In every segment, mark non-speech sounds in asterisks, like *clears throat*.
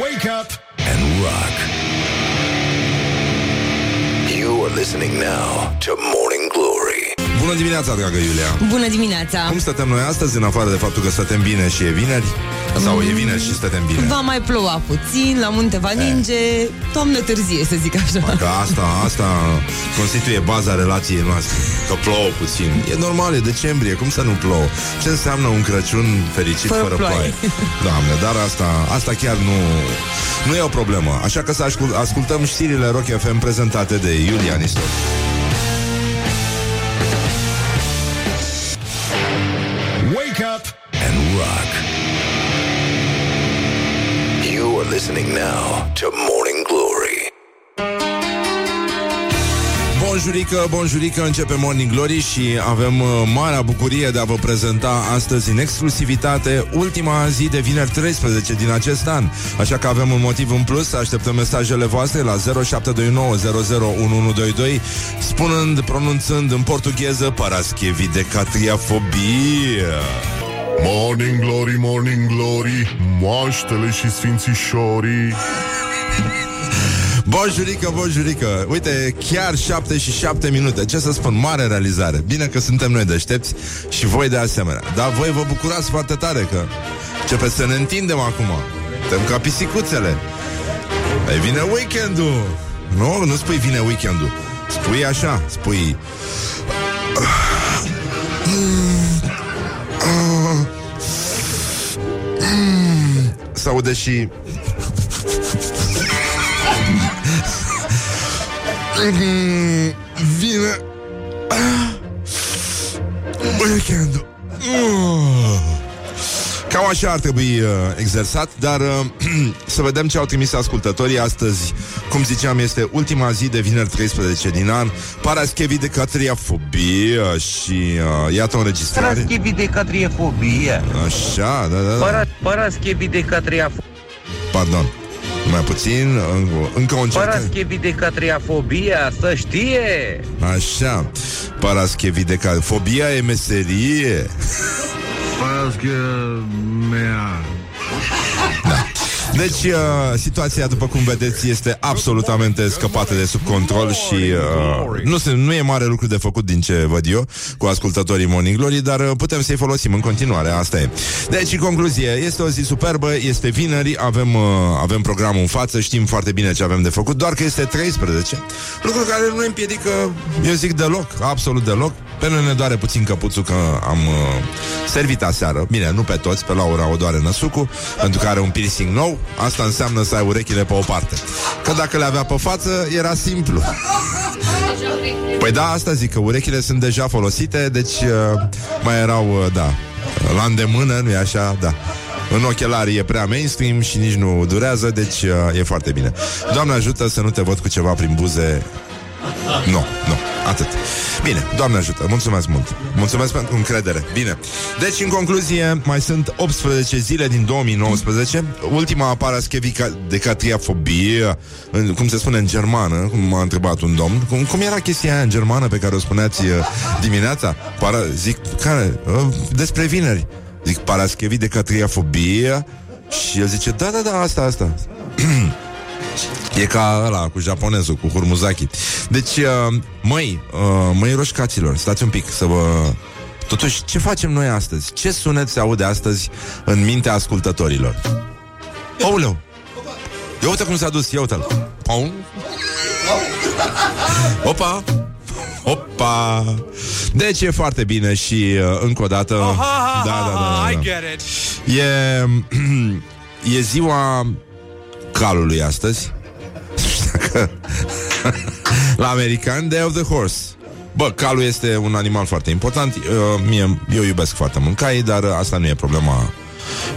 Wake up and rock. You are listening now to Morning Glory. Bună dimineața, dragă Iulia! Bună dimineața! Cum stătem noi astăzi, în afară de faptul că stătem bine și e vineri? Sau e vineri și stătem bine? Va mai ploua puțin, la munte va ninge, toamnă târzie, să zic așa. Că asta, asta constituie baza relației noastre. Că plouă puțin. E normal, e decembrie, cum să nu plouă? Ce înseamnă un Crăciun fericit Fără fără, ploaie. ploaie? Doamne, dar asta, asta chiar nu, nu e o problemă. Așa că să ascult, ascultăm știrile Rock FM prezentate de Iulia Nistor. Wake up and rock. Listening now to Morning Glory. Bonjurică, bonjurică, începe Morning Glory și avem uh, marea bucurie de a vă prezenta astăzi în exclusivitate ultima zi de vineri 13 din acest an. Așa că avem un motiv în plus să așteptăm mesajele voastre la 0729001122 spunând, pronunțând în portugheză Paraschevi de catriafobie. Morning Glory, Morning Glory Moaștele și sfințișorii. Bonjurică, bonjurică Uite, chiar 7 și 7 minute. Ce să spun, mare realizare. Bine că suntem noi deștepți și voi de asemenea. Dar voi vă bucurați foarte tare că Începeți să ne întindem acum. Suntem ca pisicuțele. Ei vine weekendul. Nu, nu spui vine weekendul. Spui așa, spui S-aude și Mm, Vine Ah. Weekendul Mm. Cam așa ar trebui uh, exersat Dar uh, *clears throat* să vedem ce au trimis ascultătorii Astăzi, cum ziceam, este ultima zi de vineri 13 din an Paraschevi de catriafobie Și uh, iată o înregistrare Paraschevi de catriefobie. Așa, da, da, da Para, paraschevi de catriafobie. Pardon mai puțin, încă, încă o încercare Paraschevi de catriafobie, să știe. Așa, paraschevi de cal. Fobia e meserie. Da. Deci, uh, situația, după cum vedeți, este absolutamente scăpată de sub control și uh, nu, se, nu e mare lucru de făcut din ce văd eu cu ascultătorii Morning Glory, dar uh, putem să-i folosim în continuare, asta e. Deci, în concluzie, este o zi superbă, este vineri, avem, uh, avem programul în față, știm foarte bine ce avem de făcut, doar că este 13, lucru care nu ne împiedică, eu zic, deloc, absolut deloc. Pe noi ne doare puțin căpuțul că am uh, servit aseară. Bine, nu pe toți, pe Laura o doare năsucul, pentru că are un piercing nou. Asta înseamnă să ai urechile pe o parte. Că dacă le avea pe față, era simplu. Păi da, asta zic, că urechile sunt deja folosite, deci uh, mai erau, uh, da, la îndemână, nu-i așa? Da. În ochelari e prea mainstream și nici nu durează, deci uh, e foarte bine. Doamne ajută să nu te văd cu ceva prin buze nu, nu, atât. Bine, Doamne ajută, mulțumesc mult. Mulțumesc pentru încredere, bine. Deci, în concluzie, mai sunt 18 zile din 2019 Ultima paraschevica de catriafobie în- Cum se spune în germană Cum m-a întrebat un domn. Cum, cum era chestia aia în germană pe care o spuneați uh, dimineața? Para, zic, care? Uh, despre vineri. Zic, paraschevi de catriafobie. Și el zice, da, da, da, asta, asta *clears throat* E ca ăla cu japonezul, cu Hurmuzaki Deci, uh, măi, uh, măi roșcaților Stați un pic să vă... Totuși, ce facem noi astăzi? Ce sunet se aude astăzi în mintea ascultătorilor? Ouleu! Ia uite cum s-a dus, ia uite-l Pum. Opa! Opa! Deci e foarte bine și uh, încă o dată Da, da, da, da, da. E, *clears throat* e ziua calului astăzi. Dacă- La american Day of the Horse. Bă, calul este un animal foarte important. Uh, mie, Eu iubesc foarte mult caii Dar asta nu e problema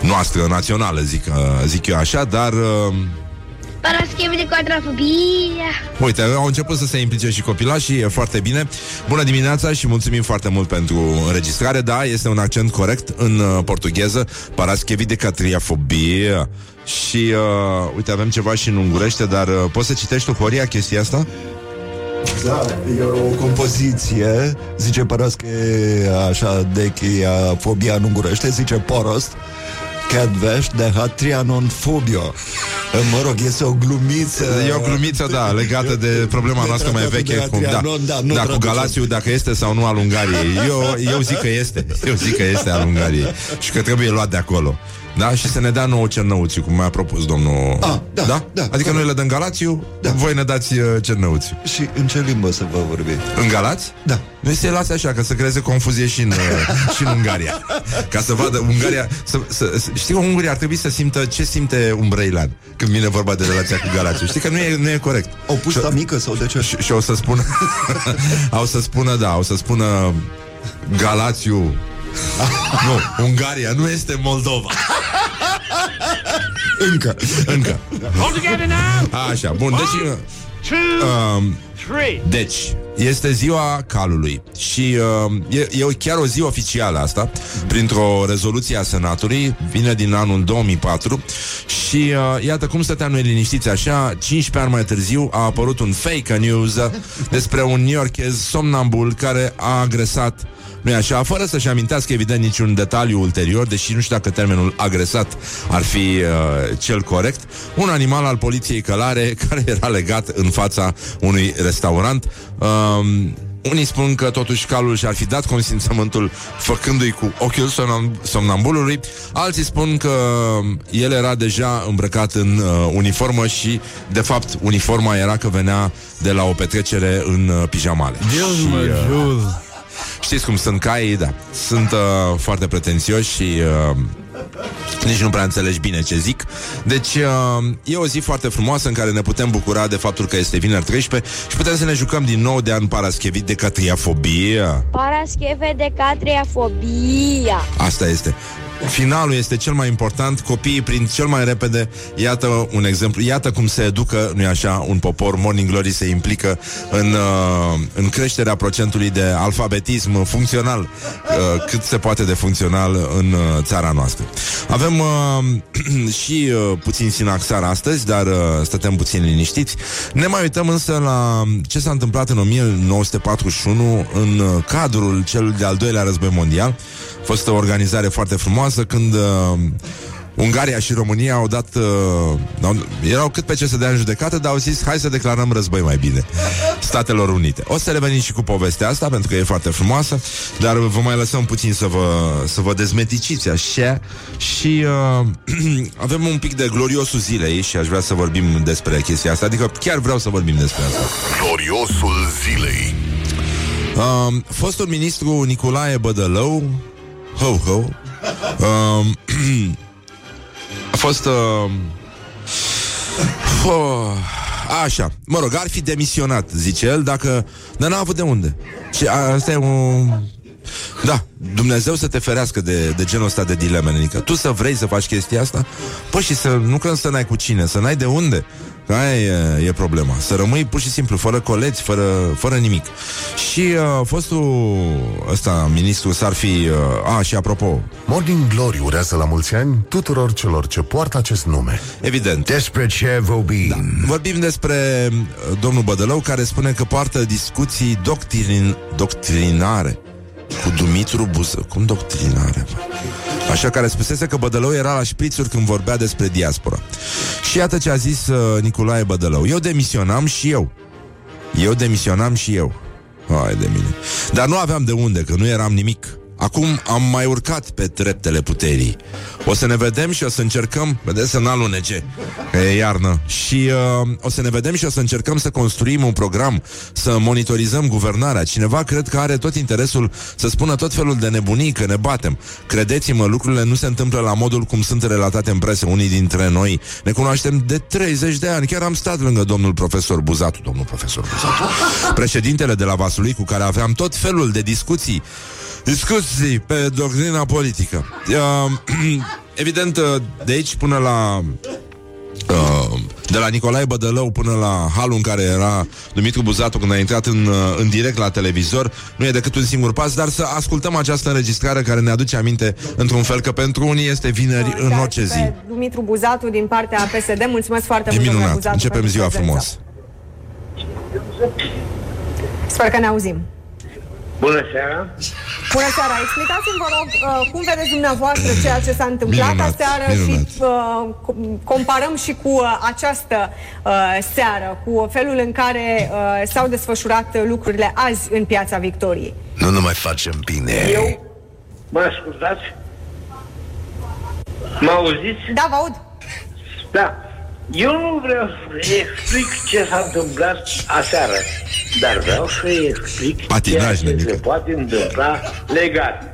noastră națională Zic, uh, zic eu așa Dar uh, Paraschevi de quadrafobia. Uite, au început să se implice și copilașii, e foarte bine. Bună dimineața și mulțumim foarte mult pentru înregistrare. Da, este un accent corect în uh, portugheză. Paraschevi de catriafobie. Și, uh, uite, avem ceva și în ungurește, dar uh, poți să citești tu, Horia, chestia asta? Da, e o compoziție, zice Parasche, așa, de cheia fobia în ungurește, zice Porost, kedves, de hatrianon fobia. Mă rog, este o glumiță E o glumiță, da, legată de problema De noastră mai tratatul de veche la cu, da, Trianon, da, nu da, cu traducem. Galațiu, dacă este sau nu al Ungariei eu, eu zic că este Eu zic că este al Ungariei Și că trebuie luat de acolo da? Și să ne dea nouă Cernăuțiu, cum mi-a propus domnul... Ah, da, da, Adică corect. noi le dăm Galațiu, Da. voi ne dați uh, Cernăuțiu. Și în ce limbă să vă vorbi? În Galați? Da. Noi să lase așa, ca să creeze confuzie și în, uh, și în Ungaria. Ca să vadă Ungaria... Să, să, să, știi că Ungaria ar trebui să simtă ce simte un brăilan când vine vorba de relația cu Galațiu. Știi că nu e, nu e corect. Au pus Și- mică sau de ce? și, și o să spună *laughs* Au să spună, da, o să spună Galațiu *laughs* Nu, Ungaria nu este Moldova Încă. Încă Așa, bun, deci um, Deci, este ziua calului Și uh, e, e chiar o zi oficială asta Printr-o rezoluție a Senatului Vine din anul 2004 Și uh, iată cum stăteam noi liniștiți așa 15 ani mai târziu a apărut un fake news Despre un new-yorkez somnambul Care a agresat nu e așa, fără să-și amintească evident niciun detaliu ulterior, deși nu știu dacă termenul agresat ar fi uh, cel corect, un animal al poliției călare *laughs* care era legat în fața unui restaurant. Um, unii spun că totuși calul și-ar fi dat consimțământul făcându-i cu ochiul somnam- somnambulului, alții spun că el era deja îmbrăcat în uh, uniformă și, de fapt, uniforma era că venea de la o petrecere în uh, pijamale. și, uh, Știți cum sunt caii, da. Sunt uh, foarte pretențioși și uh, nici nu prea înțelegi bine ce zic. Deci uh, e o zi foarte frumoasă în care ne putem bucura de faptul că este vineri 13 și putem să ne jucăm din nou de an paraschevit de catriafobie. Parascheve de catriafobia. Asta este. Finalul este cel mai important, copiii prind cel mai repede, iată un exemplu, iată cum se educă, nu-i așa, un popor, Morning Glory se implică în, uh, în creșterea procentului de alfabetism funcțional, uh, cât se poate de funcțional în uh, țara noastră. Avem uh, *clears throat* și uh, puțin sinaxar astăzi, dar uh, stătem puțin liniștiți. Ne mai uităm însă la ce s-a întâmplat în 1941 în uh, cadrul cel de-al doilea război mondial. A fost o organizare foarte frumoasă când uh, Ungaria și România au dat uh, au, erau cât pe ce să dea în judecată, dar au zis hai să declarăm război mai bine Statelor Unite. O să revenim și cu povestea asta pentru că e foarte frumoasă, dar vă mai lăsăm puțin să vă, să vă dezmeticiți așa și uh, *clears throat* avem un pic de gloriosul zilei și aș vrea să vorbim despre chestia asta, adică chiar vreau să vorbim despre asta. Gloriosul zilei Um, fostul ministru Nicolae Bădălău Ho, ho um, *clears throat* A fost um, oh, Așa, mă rog, ar fi demisionat Zice el, dacă Dar n-a avut de unde Și asta e un da, Dumnezeu să te ferească de, de genul ăsta de dileme, Nenica. Tu să vrei să faci chestia asta? Păi și să nu că să n-ai cu cine, să n-ai de unde. Că Aia e, e problema. Să rămâi pur și simplu, fără coleți, fără, fără nimic. Și uh, fostul ăsta, ministru, s-ar fi... Uh, a, și apropo, Morning Glory urează la mulți ani tuturor celor ce poartă acest nume evident, Despre ce vorbim? Da. Vorbim despre uh, domnul Bădălău care spune că poartă discuții doctrin, doctrinare cu Dumitru Buză. Cum doctrinare? bă? Așa care spusese că Bădălău era la șprițuri când vorbea despre diaspora. Și iată ce a zis uh, Nicolae Bădălău. Eu demisionam și eu. Eu demisionam și eu. Hai de mine. Dar nu aveam de unde, că nu eram nimic. Acum am mai urcat pe treptele puterii. O să ne vedem și o să încercăm, vedeți să n-alunece, că e iarnă. Și uh, o să ne vedem și o să încercăm să construim un program, să monitorizăm guvernarea. Cineva cred că are tot interesul să spună tot felul de nebunii, că ne batem. Credeți-mă, lucrurile nu se întâmplă la modul cum sunt relatate în presă. Unii dintre noi ne cunoaștem de 30 de ani. Chiar am stat lângă domnul profesor Buzatu, domnul profesor Buzatu, *laughs* președintele de la Vaslui, cu care aveam tot felul de discuții discuții pe doctrina politică. Uh, *clears throat* evident, uh, de aici până la uh, de la Nicolae Bădălău până la halul în care era Dumitru Buzatu când a intrat în, uh, în direct la televizor, nu e decât un singur pas, dar să ascultăm această înregistrare care ne aduce aminte într-un fel că pentru unii este vineri în orice zi. Pe Dumitru Buzatu din partea PSD. Mulțumesc foarte E mult, domnule minunat. Buzatu, Începem pentru ziua prezență. frumos. Sper că ne auzim. Bună seara! Bună seara! Explicați-mi, vă rog, uh, cum vedeți dumneavoastră ceea ce s-a întâmplat Minunat, aseară minunat. și uh, com- comparăm și cu uh, această uh, seară, cu felul în care uh, s-au desfășurat uh, lucrurile azi în Piața Victoriei. Nu ne mai facem bine. Eu, mă ascultați? Mă auziți? Da, vă aud. Da. Eu nu vreau să explic ce s-a întâmplat aseară, dar vreau să explic Patinaj, ceea ce nenică. se poate întâmpla legal.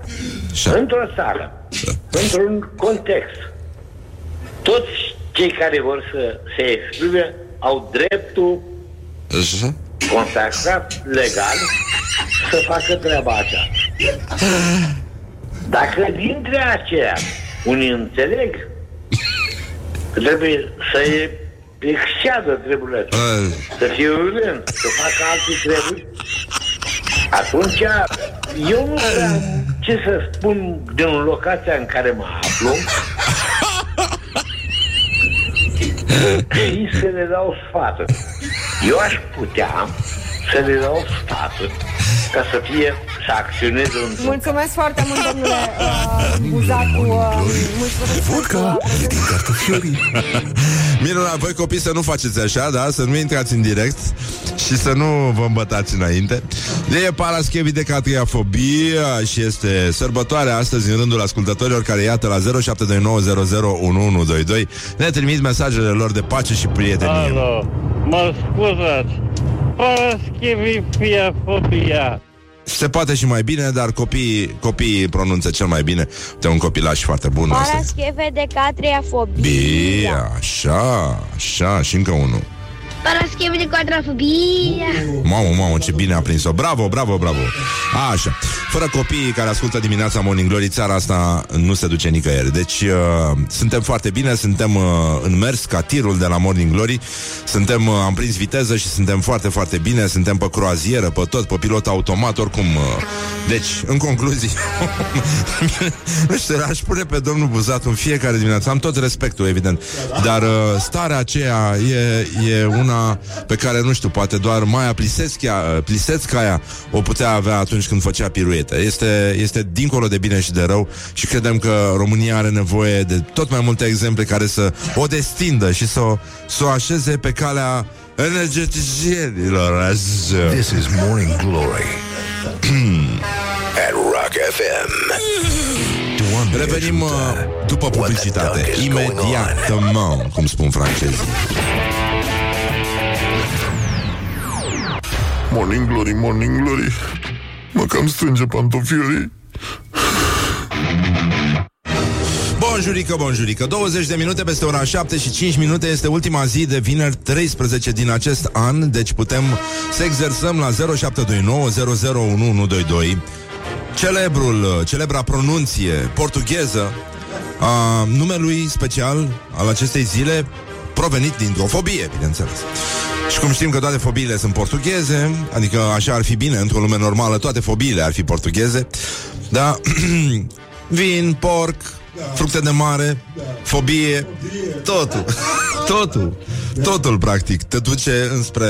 Așa. Într-o țară, într-un context, toți cei care vor să se exprime au dreptul Așa? consacrat legal să facă treaba aceasta. Dacă dintre aceia unii înțeleg că trebuie să exceadă treburile astea, Uh, să fie urând, să facă alte treburi, atunci eu nu știu ce să spun din locația în care mă aflu. Și să le dau sfaturi. Eu aș putea să le dau sfaturi ca să fie, să acționeze un Mulțumesc foarte mult, domnule uh, Buzacu. Uh, mulțumesc Vodka pentru- e din cartofiorii. *laughs* Minunat, voi copii să nu faceți așa, da? Să nu intrați în direct și să nu vă îmbătați înainte. E Paraschevi de Catriafobia și este sărbătoarea astăzi în rândul ascultătorilor care iată la 0729001122 ne trimit mesajele lor de pace și prietenie. Alo, mă scuzați. Paraschivifobia. Se poate și mai bine, dar copiii, copiii pronunță cel mai bine. De un copilaș foarte bun. Asta e. Parascheve de catriafobia. Bine, așa, așa, și încă unul. Parascheve de catriafobia. Mamă, mamă, ce bine a prins-o. Bravo, bravo, bravo. Așa, fără copiii care ascultă dimineața Morning Glory Țara asta nu se duce nicăieri. Deci uh, suntem foarte bine Suntem uh, în mers ca tirul de la Morning Glory. Suntem, uh, am prins viteză Și suntem foarte, foarte bine. Suntem pe croazieră, pe tot, pe pilot automat Oricum, uh, deci, în concluzie *laughs* Nu știu, aș pune pe domnul Buzat în fiecare dimineață. Am tot respectul, evident. Dar uh, starea aceea e, e una pe care, nu știu, poate doar Maia Plisețchia, uh, Plisețcaia o putea avea atunci când făcea piruete. Este, este dincolo de bine și de rău și credem că România are nevoie de tot mai multe exemple care să o destindă și să o, să o așeze pe calea energeticienilor. Așa. This is Morning Glory at Rock FM. Doamne Revenim uh, ajută. după What the publicitate, duck is going on? imediat, cum spun francezii. Morning glory, morning glory. Mă cam strânge pantofiorii. Bonjurică, bonjurică 20 de minute peste ora 7 și 5 minute Este ultima zi de vineri 13 din acest an Deci putem să exersăm la 0729 Celebrul, celebra pronunție portugheză a numelui special al acestei zile provenit dintr-o fobie, bineînțeles. Și cum știm că toate fobiile sunt portugheze, adică așa ar fi bine, într-o lume normală, toate fobiile ar fi portugheze, da? *clears throat* Vin, porc, fructe de mare, fobie, totul, *laughs* totul, totul practic, te duce înspre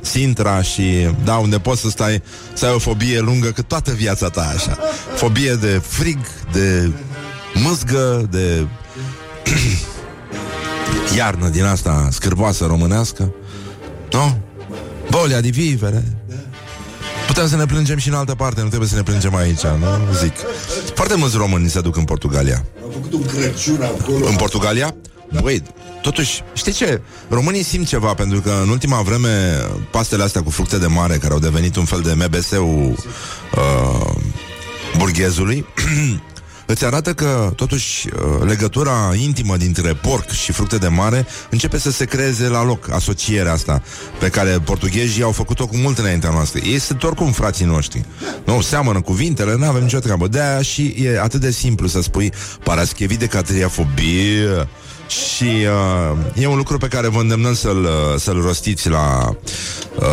Sintra și, da, unde poți să stai, să ai o fobie lungă cât toată viața ta așa. Fobie de frig, de mâzgă, de *clears throat* iarnă din asta scârboasă românească, nu? Bolia de vivere. Putem să ne plângem și în altă parte, nu trebuie să ne plângem aici, nu? Zic. Foarte mulți români se duc în Portugalia. Am făcut un Crăciun acolo. În Portugalia? Băi, totuși, știi ce? Românii simt ceva, pentru că în ultima vreme pastele astea cu fructe de mare, care au devenit un fel de MBS-ul uh, burghezului, *clears throat* îți arată că, totuși, uh, legătura intimă dintre porc și fructe de mare începe să se creeze la loc, asocierea asta, pe care portughezii au făcut-o cu mult înaintea noastră. Ei sunt oricum frații noștri. Nu, seamănă cuvintele, nu avem nicio treabă. de și e atât de simplu să spui paraschevi de catriafobie și uh, e un lucru pe care vă îndemnăm să-l, uh, să-l rostiți la uh,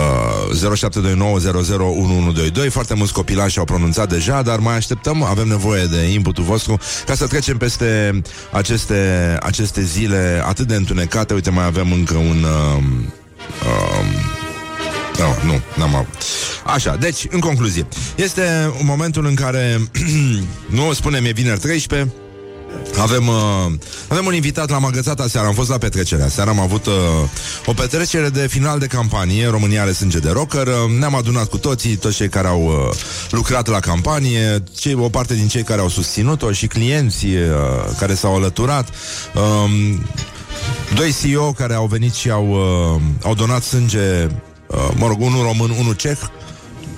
0729001122 Foarte mulți copilași au pronunțat deja Dar mai așteptăm, avem nevoie de inputul vostru Ca să trecem peste aceste, aceste zile atât de întunecate Uite, mai avem încă un... Uh, uh, Nu, nu, n-am avut. Așa, deci, în concluzie, este momentul în care, *clears throat* nu spunem, e vineri 13, avem, uh, avem un invitat la magățata seara, am fost la petrecerea seara, am avut uh, o petrecere de final de campanie, România are sânge de rocker, uh, ne-am adunat cu toții, toți cei care au uh, lucrat la campanie, cei, o parte din cei care au susținut-o și clienții uh, care s-au alăturat. Um, doi CEO care au venit și au, uh, au donat sânge, uh, mă rog, unul român, unul ceh,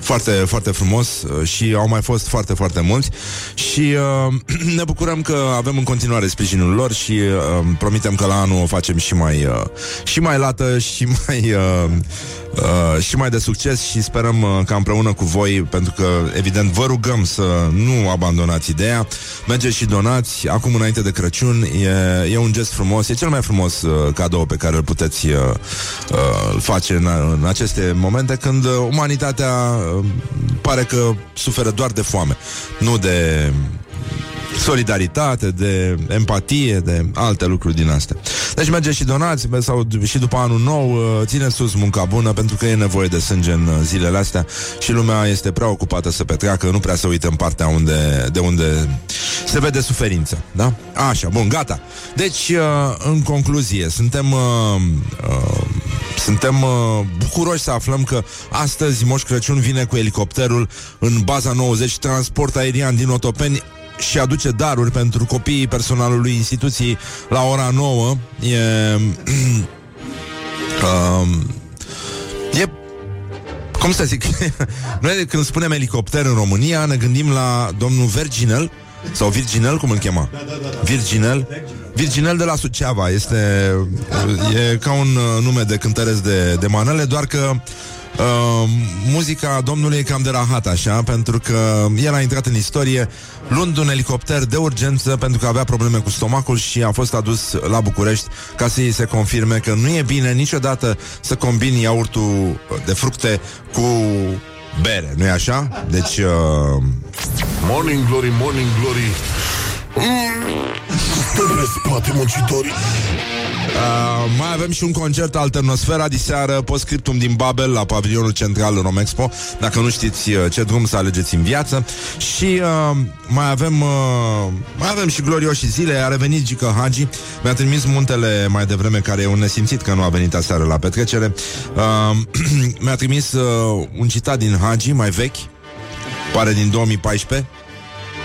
foarte, foarte frumos uh, și au mai fost foarte, foarte mulți. Și uh, *clears throat* ne bucurăm că avem în continuare sprijinul lor și uh, promitem că la anul o facem și mai, uh, și mai lată *laughs* și mai, uh, uh, și mai de succes și sperăm uh, că împreună cu voi, pentru că evident vă rugăm să nu abandonați ideea, mergeți și donați, acum înainte de Crăciun, e, e un gest frumos, e cel mai frumos uh, cadou pe care îl puteți uh, uh, face în, în aceste momente când uh, umanitatea uh, pare că suferă doar de foame, nu de solidaritate, de empatie, de alte lucruri din astea. Deci mergeți și donați bă, sau d- și după anul nou uh, țineți sus munca bună pentru că e nevoie de sânge în uh, zilele astea și lumea este prea ocupată să petreacă, nu prea să uită în partea unde, de unde se vede suferință. Da? Așa, bun, gata. Deci, uh, în concluzie, suntem uh, uh, suntem uh, bucuroși să aflăm că astăzi Moș Crăciun vine cu elicopterul în baza 90 transport aerian din Otopeni și aduce daruri pentru copiii personalului instituției la ora 9. E... *clears throat* um, e cum să zic, *laughs* noi când spunem elicopter în România ne gândim la domnul Virginel sau Virginel, cum îl chema? Virginel? Virginel de la Suceava este e ca un uh, nume de cântăresc de, de manele, doar că Uh, muzica domnului e cam de rahat așa Pentru că el a intrat în istorie Luând un elicopter de urgență Pentru că avea probleme cu stomacul Și a fost adus la București Ca să îi se confirme că nu e bine niciodată Să combini iaurtul de fructe cu bere Nu-i așa? Deci uh, Morning Glory, Morning Glory Stă pe spate muncitorii Uh, mai avem și un concert Alternosfera diseară, postscriptum din Babel la pavilionul central în Romexpo, dacă nu știți uh, ce drum să alegeți în viață. Și uh, mai avem uh, mai avem și glorioși zile, a revenit Gică Hagi, mi-a trimis muntele mai devreme, care e un nesimțit că nu a venit aseară la petrecere. Uh, *clears throat* mi-a trimis uh, un citat din Hagi, mai vechi, pare din 2014,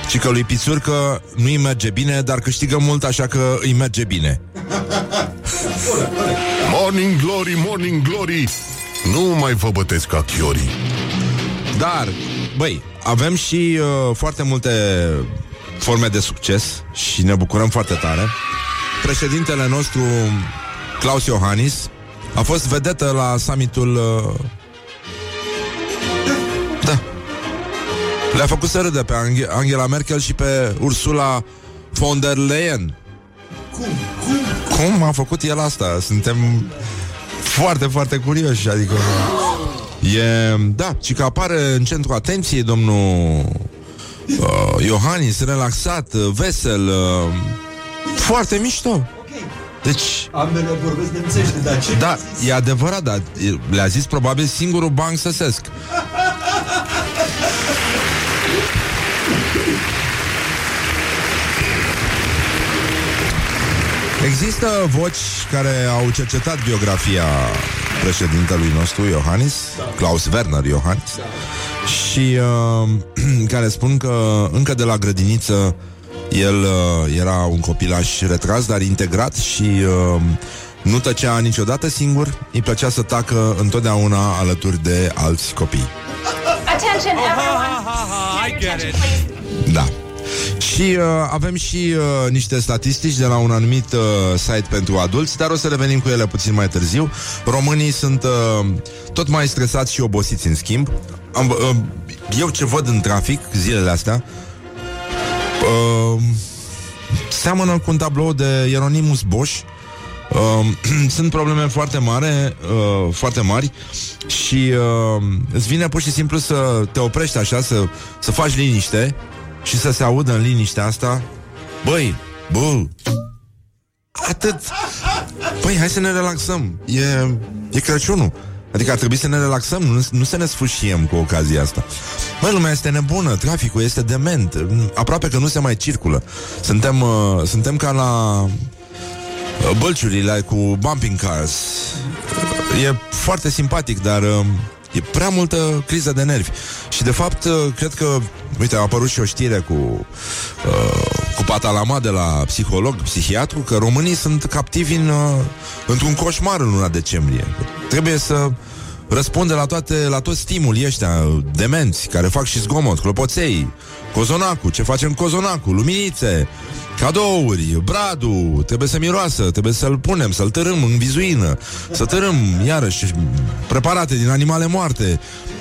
și că lui Pițurcă nu îi merge bine, dar câștigă mult, așa că îi merge bine. Morning Glory, Morning Glory Nu mai vă bătesc ca chiorii Dar, băi, avem și uh, foarte multe forme de succes și ne bucurăm foarte tare. Președintele nostru, Claus Iohannis, a fost vedetă la summitul... Uh, da. Le-a făcut să râdă pe Ange- Angela Merkel și pe Ursula von der Leyen. Cum? Cum? Cum a făcut el asta? Suntem foarte, foarte curioși, adică... E, da, și că apare în centrul atenției domnul uh, Iohannis, relaxat, uh, vesel, uh, foarte mișto. Deci, Ambele vorbesc nemțește, dar ce da, e adevărat, dar e- le-a zis probabil singurul banc săsesc. Există voci care au cercetat biografia președintelui nostru, Iohannis, Klaus Werner Iohannis, și uh, *clears throat* care spun că încă de la grădiniță el uh, era un copilaș retras, dar integrat și uh, nu tăcea niciodată singur, îi plăcea să tacă întotdeauna alături de alți copii. Attention, everyone. I get it. Da. Și uh, avem și uh, niște statistici de la un anumit uh, site pentru adulți, dar o să revenim cu ele puțin mai târziu. Românii sunt uh, tot mai stresați și obosiți în schimb. Am, uh, eu ce văd în trafic zilele astea uh, seamănă cu un tablou de Ieronimus Bosch. Uh, *clears throat* sunt probleme foarte mari, uh, foarte mari și uh, îți vine pur și simplu să te oprești așa, să, să faci liniște și să se audă în liniștea asta Băi, bă Atât Băi, hai să ne relaxăm E, e Crăciunul Adică ar trebui să ne relaxăm, nu, nu să ne sfâșiem cu ocazia asta. Măi, lumea este nebună, traficul este dement, aproape că nu se mai circulă. Suntem, uh, suntem ca la uh, bălciurile cu bumping cars. E foarte simpatic, dar uh, e prea multă criză de nervi. Și de fapt, uh, cred că, uite, a apărut și o știre cu uh, cu patalama de la psiholog, psihiatru, că românii sunt captivi în, uh, într-un coșmar în luna decembrie. Trebuie să răspunde la toate, la toți stimuli ăștia demenți, care fac și zgomot, clopoței, cozonacul, ce facem cozonacul, luminițe, cadouri, bradu, trebuie să miroasă, trebuie să-l punem, să-l tărâm în vizuină, să tărâm, iarăși, preparate din animale moarte.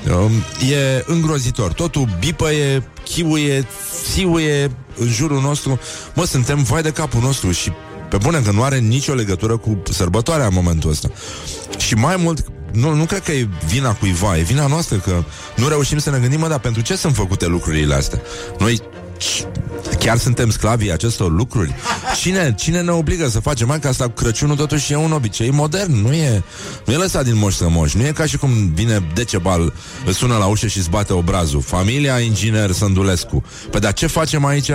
Um, E îngrozitor. Totul bipăie, chiuie, țiuie în jurul nostru. Mă, suntem vai de capul nostru și pe bune că nu are nicio legătură cu sărbătoarea în momentul ăsta. Și mai mult, nu, nu cred că e vina cuiva, e vina noastră că nu reușim să ne gândim, mă, dar pentru ce sunt făcute lucrurile astea? Noi chiar suntem sclavii acestor lucruri? Cine, cine ne obligă să facem? Mai că asta Crăciunul totuși e un obicei modern, nu e, nu e lăsat din moș strămoș. Nu e ca și cum vine Decebal, îți sună la ușă și îți bate obrazul. Familia inginer Sândulescu. Păi dar ce facem aici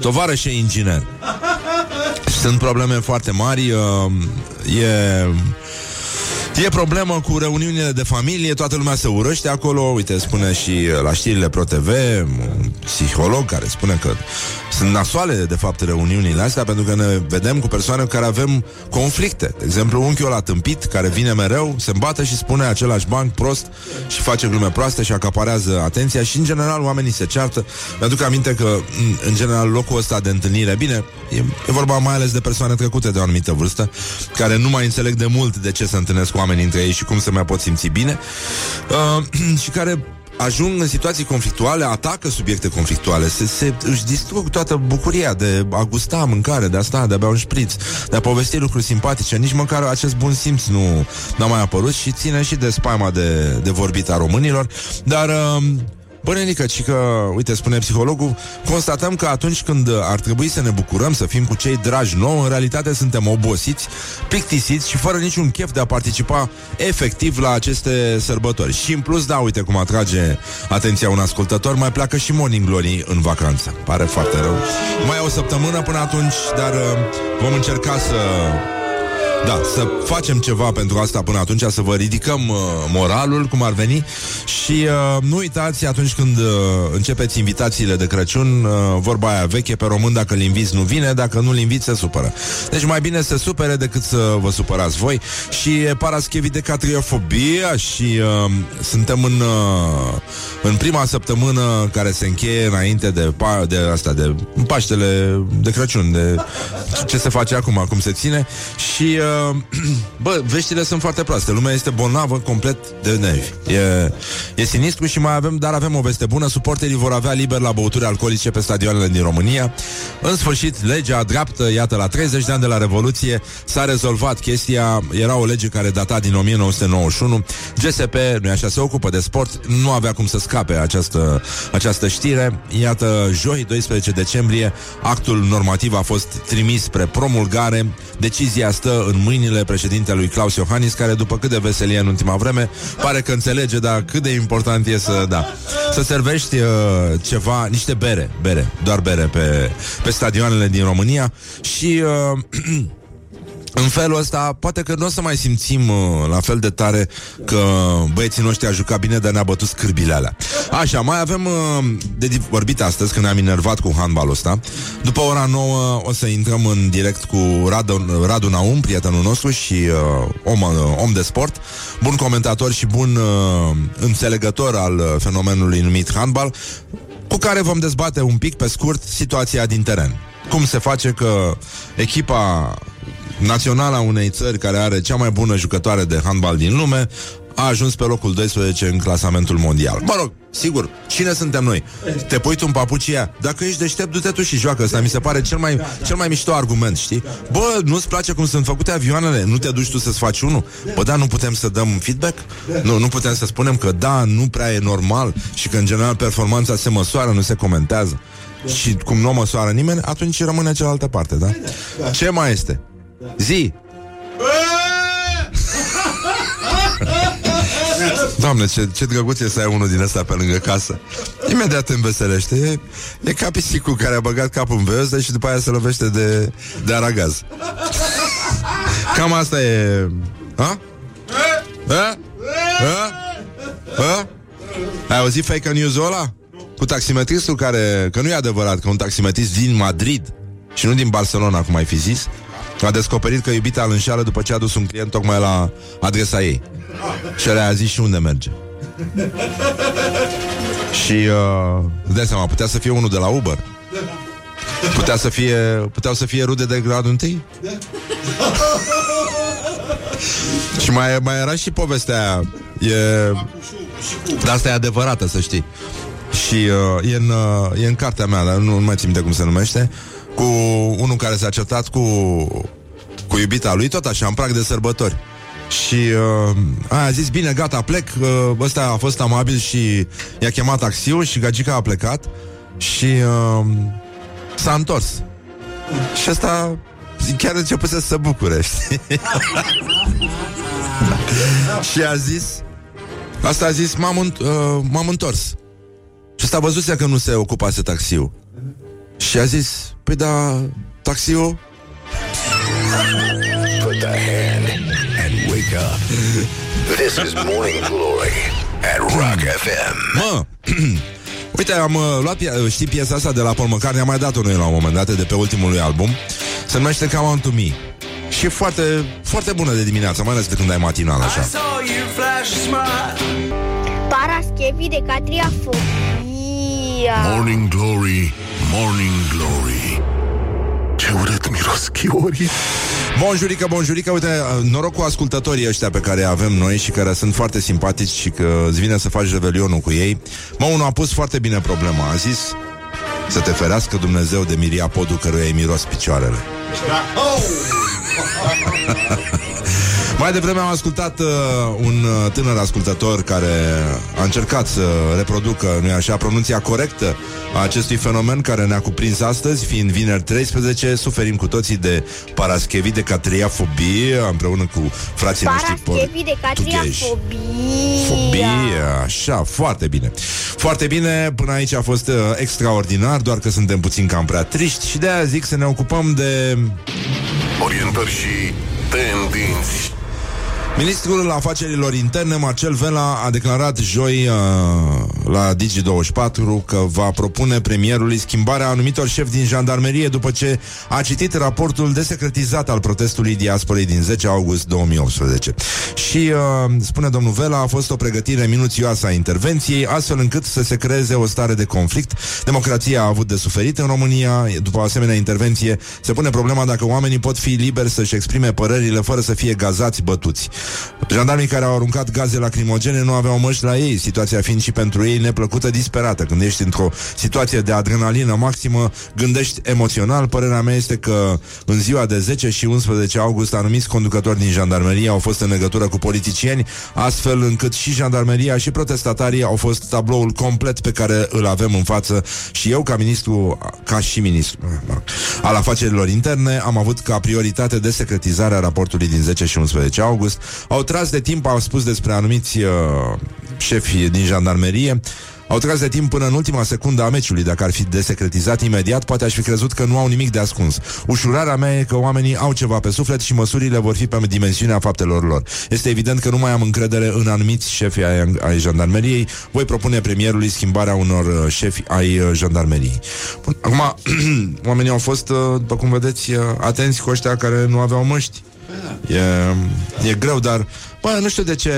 tovarășe inginer? Sunt probleme foarte mari, uh, e... E problemă cu reuniunile de familie, toată lumea se urăște acolo, uite, spune și uh, la știrile ProTV, un psiholog care spune că sunt nasoale, de fapt, reuniunile astea, pentru că ne vedem cu persoane cu care avem conflicte. De exemplu, unchiul la tâmpit, care vine mereu, se îmbată și spune același banc prost și face glume proaste și acaparează atenția și, în general, oamenii se ceartă. Mi-aduc aminte că, în, în general, locul ăsta de întâlnire, bine, e, e vorba mai ales de persoane trecute de o anumită vârstă, care nu mai înțeleg de mult de ce se întâlnesc oamenii între ei și cum se mai pot simți bine, uh, *clears throat* și care ajung în situații conflictuale, atacă subiecte conflictuale, se, se, își distrug toată bucuria de a gusta mâncare, de a sta, de a bea un șpriț, de a povesti lucruri simpatice. Nici măcar acest bun simț nu n-a mai apărut și ține și de spaima de, de vorbit a românilor. Dar... Uh, Bă, nenică, ci că, uite, spune psihologul, constatăm că atunci când ar trebui să ne bucurăm, să fim cu cei dragi nouă, în realitate suntem obosiți, plictisiți și fără niciun chef de a participa efectiv la aceste sărbători. Și în plus, da, uite cum atrage atenția un ascultător, mai pleacă și Morning Glory în vacanță. Pare foarte rău. Mai e o săptămână până atunci, dar uh, vom încerca să da, să facem ceva pentru asta până atunci, să vă ridicăm uh, moralul, cum ar veni. Și uh, nu uitați atunci când uh, începeți invitațiile de Crăciun, uh, vorba aia veche pe român, dacă îl inviți nu vine, dacă nu îl inviți se supără. Deci mai bine să supere decât să vă supărați voi. Și e paraschevi de catriofobia și uh, suntem în, uh, în prima săptămână care se încheie înainte de, pa- de asta, de Paștele de Crăciun, de ce se face acum, cum se ține. Și uh, bă, veștile sunt foarte proaste. Lumea este bolnavă complet de nervi. E, e sinistru și mai avem, dar avem o veste bună. Suporterii vor avea liber la băuturi alcoolice pe stadioanele din România. În sfârșit, legea dreaptă, iată, la 30 de ani de la Revoluție, s-a rezolvat chestia. Era o lege care data din 1991. GSP, nu așa, se ocupă de sport. Nu avea cum să scape această, această știre. Iată, joi, 12 decembrie, actul normativ a fost trimis spre promulgare. Decizia stă în mâinile președintelui Claus Iohannis, care după cât de veselie în ultima vreme, pare că înțelege, dar cât de important e să, da, să servești uh, ceva, niște bere, bere, doar bere pe, pe stadioanele din România. Și uh, *clears throat* în felul ăsta, poate că nu o să mai simțim uh, la fel de tare că băieții noștri a jucat bine, dar ne-a bătut scârbile alea. Așa, mai avem uh, de di- vorbit astăzi, când ne-am enervat cu handbalul ăsta. După ora 9 o să intrăm în direct cu Radu, Radu Naum, prietenul nostru și uh, om, uh, om de sport, bun comentator și bun uh, înțelegător al uh, fenomenului numit handbal, cu care vom dezbate un pic pe scurt situația din teren. Cum se face că echipa națională a unei țări care are cea mai bună jucătoare de handbal din lume a ajuns pe locul 12 în clasamentul mondial. Mă rog, sigur, cine suntem noi? Te pui tu în papucia? Dacă ești deștept, du-te tu și joacă ăsta. Mi se pare cel mai, cel mai mișto argument, știi? Bă, nu-ți place cum sunt făcute avioanele? Nu te duci tu să-ți faci unul? Bă, da, nu putem să dăm feedback? Nu, nu putem să spunem că da, nu prea e normal și că în general performanța se măsoară, nu se comentează. Și cum nu o măsoară nimeni, atunci rămâne cealaltă parte, da? Ce mai este? Zi! *laughs* Doamne, ce, ce drăguț e să ai unul din ăsta pe lângă casă. Imediat te înveselește. E, e ca pisicul care a băgat capul în vezdă și după aia se lovește de, de aragaz. Cam asta e... Ha? Ha? Ha? Ha? Ai auzit fake news-ul ăla? Cu taximetristul care... Că nu e adevărat că un taximetrist din Madrid și nu din Barcelona, cum ai fi zis, a descoperit că iubita îl înșeală după ce a dus un client tocmai la adresa ei. Și el a zis și unde merge. și uh, îți dai seama, putea să fie unul de la Uber. Putea să fie, puteau să fie rude de gradul întâi? și mai, mai era și povestea aia. E... Dar asta e adevărată, să știi. Și uh, e, în, uh, e în cartea mea, dar nu, nu mai țin minte cum se numește, cu unul care s-a certat cu, cu iubita lui, tot așa, în prag de sărbători. Și uh, a zis, bine, gata, plec uh, Ăsta a fost amabil și I-a chemat taxiul și gagica a plecat Și uh, S-a întors Și ăsta chiar începuse să se bucure *laughs* știi? Și a zis Asta a zis, m-am, înt- uh, m-am întors Și ăsta văzuse că nu se ocupase taxiul Și a zis, păi da, taxiul Put the hand and wake up. This is Morning Glory at Rock FM. Mă, *clears throat* uite, am uh, luat, pia- știi piesa asta de la Paul McCartney, am mai dat-o noi la un moment dat, de pe ultimul lui album. Se numește Come On To Me. Și e foarte, foarte bună de dimineață, mai ales de când ai matinal așa. Paraschevi de catriafobia. Morning Glory, Morning Glory Ce urât miros chiorii Bonjurică, bonjurică, uite, uh, noroc cu ascultătorii ăștia pe care avem noi și care sunt foarte simpatici și că îți vine să faci revelionul cu ei. Mă, unul a pus foarte bine problema, a zis să te ferească Dumnezeu de miria podul căruia îi miros picioarele. *laughs* *laughs* Mai devreme am ascultat uh, un uh, tânăr ascultător care a încercat să reproducă, nu așa, pronunția corectă a acestui fenomen care ne-a cuprins astăzi, fiind vineri 13, suferim cu toții de paraschevi de catriafobie împreună cu frații noștri Paraschevi de portughezi. catriafobia. Fobie, așa, foarte bine Foarte bine, până aici a fost uh, extraordinar Doar că suntem puțin cam prea triști Și de aia zic să ne ocupăm de Orientări și tendinți Ministrul Afacerilor Interne, Marcel Vela, a declarat joi uh, la Digi24 că va propune premierului schimbarea anumitor șefi din jandarmerie după ce a citit raportul desecretizat al protestului diasporei din 10 august 2018. Și, uh, spune domnul Vela, a fost o pregătire minuțioasă a intervenției, astfel încât să se creeze o stare de conflict. Democrația a avut de suferit în România. După o asemenea intervenție, se pune problema dacă oamenii pot fi liberi să-și exprime părerile fără să fie gazați, bătuți. Jandarmii care au aruncat gaze lacrimogene nu aveau măști la ei, situația fiind și pentru ei neplăcută, disperată. Când ești într-o situație de adrenalină maximă, gândești emoțional. Părerea mea este că în ziua de 10 și 11 august anumiți conducători din jandarmerie au fost în legătură cu politicieni, astfel încât și jandarmeria și protestatarii au fost tabloul complet pe care îl avem în față și eu ca ministru, ca și ministru al afacerilor interne, am avut ca prioritate desecretizarea raportului din 10 și 11 august. Au tras de timp, au spus despre anumiți uh, șefi din jandarmerie, au tras de timp până în ultima secundă a meciului. Dacă ar fi desecretizat imediat, poate aș fi crezut că nu au nimic de ascuns. Ușurarea mea e că oamenii au ceva pe suflet și măsurile vor fi pe dimensiunea faptelor lor. Este evident că nu mai am încredere în anumiți șefi ai, ai jandarmeriei. Voi propune premierului schimbarea unor uh, șefi ai uh, jandarmeriei. Bun, acum, *clears throat* oamenii au fost, uh, după cum vedeți, uh, atenți cu ăștia care nu aveau măști. E, e greu, dar Bă, nu știu de ce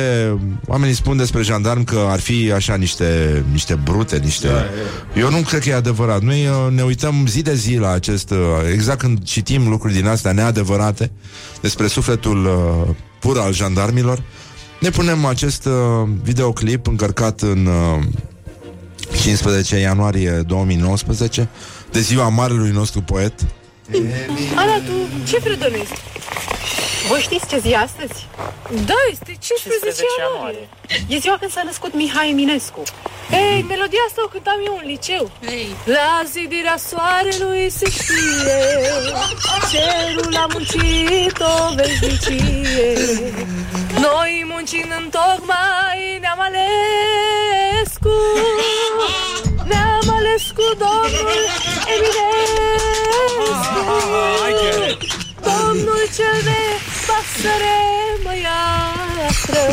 oamenii spun despre jandarmi că ar fi așa niște, niște brute, niște... Eu nu cred că e adevărat. Noi uh, ne uităm zi de zi la acest... uh, Exact când citim lucruri din astea neadevărate despre sufletul uh, pur al jandarmilor, ne punem acest uh, videoclip încărcat în uh, 15 ianuarie 2019 de ziua marelui nostru poet Ana, tu ce fredonezi? Voi știți ce zi e astăzi? Da, este 15, ianuarie. E ziua când s-a născut Mihai Eminescu. Ei, melodia asta o cântam eu în liceu. Hey. La zidirea soarelui se știe, cerul a muncit o veșnicie. Noi muncind în tocmai ne-am ales cu Ne-am ales cu domnul Eminescu. Domnul cel de pasăre măiastră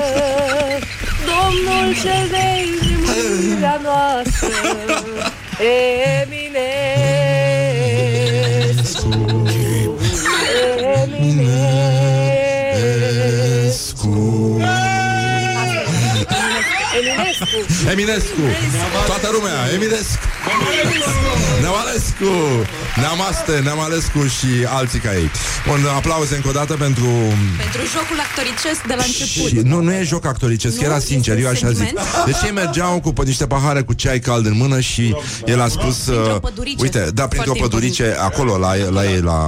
Domnul cel de iubirea noastră Eminescu. Eminescu Eminescu Eminescu Toată lumea, Eminescu Neamalescu Neamaste, Neamalescu și alții ca ei Un aplauze încă o dată pentru Pentru jocul actoricesc de la început. și, nu, nu e joc actoricesc, Nu? era sincer, eu așa zic Sentiment? Deci ei mergeau cu pe niște pahare cu ceai cald în mână și el a spus Printr-o uh, pădurice. Uite, da, printr-o Foarte pădurice acolo, la, la ei, la,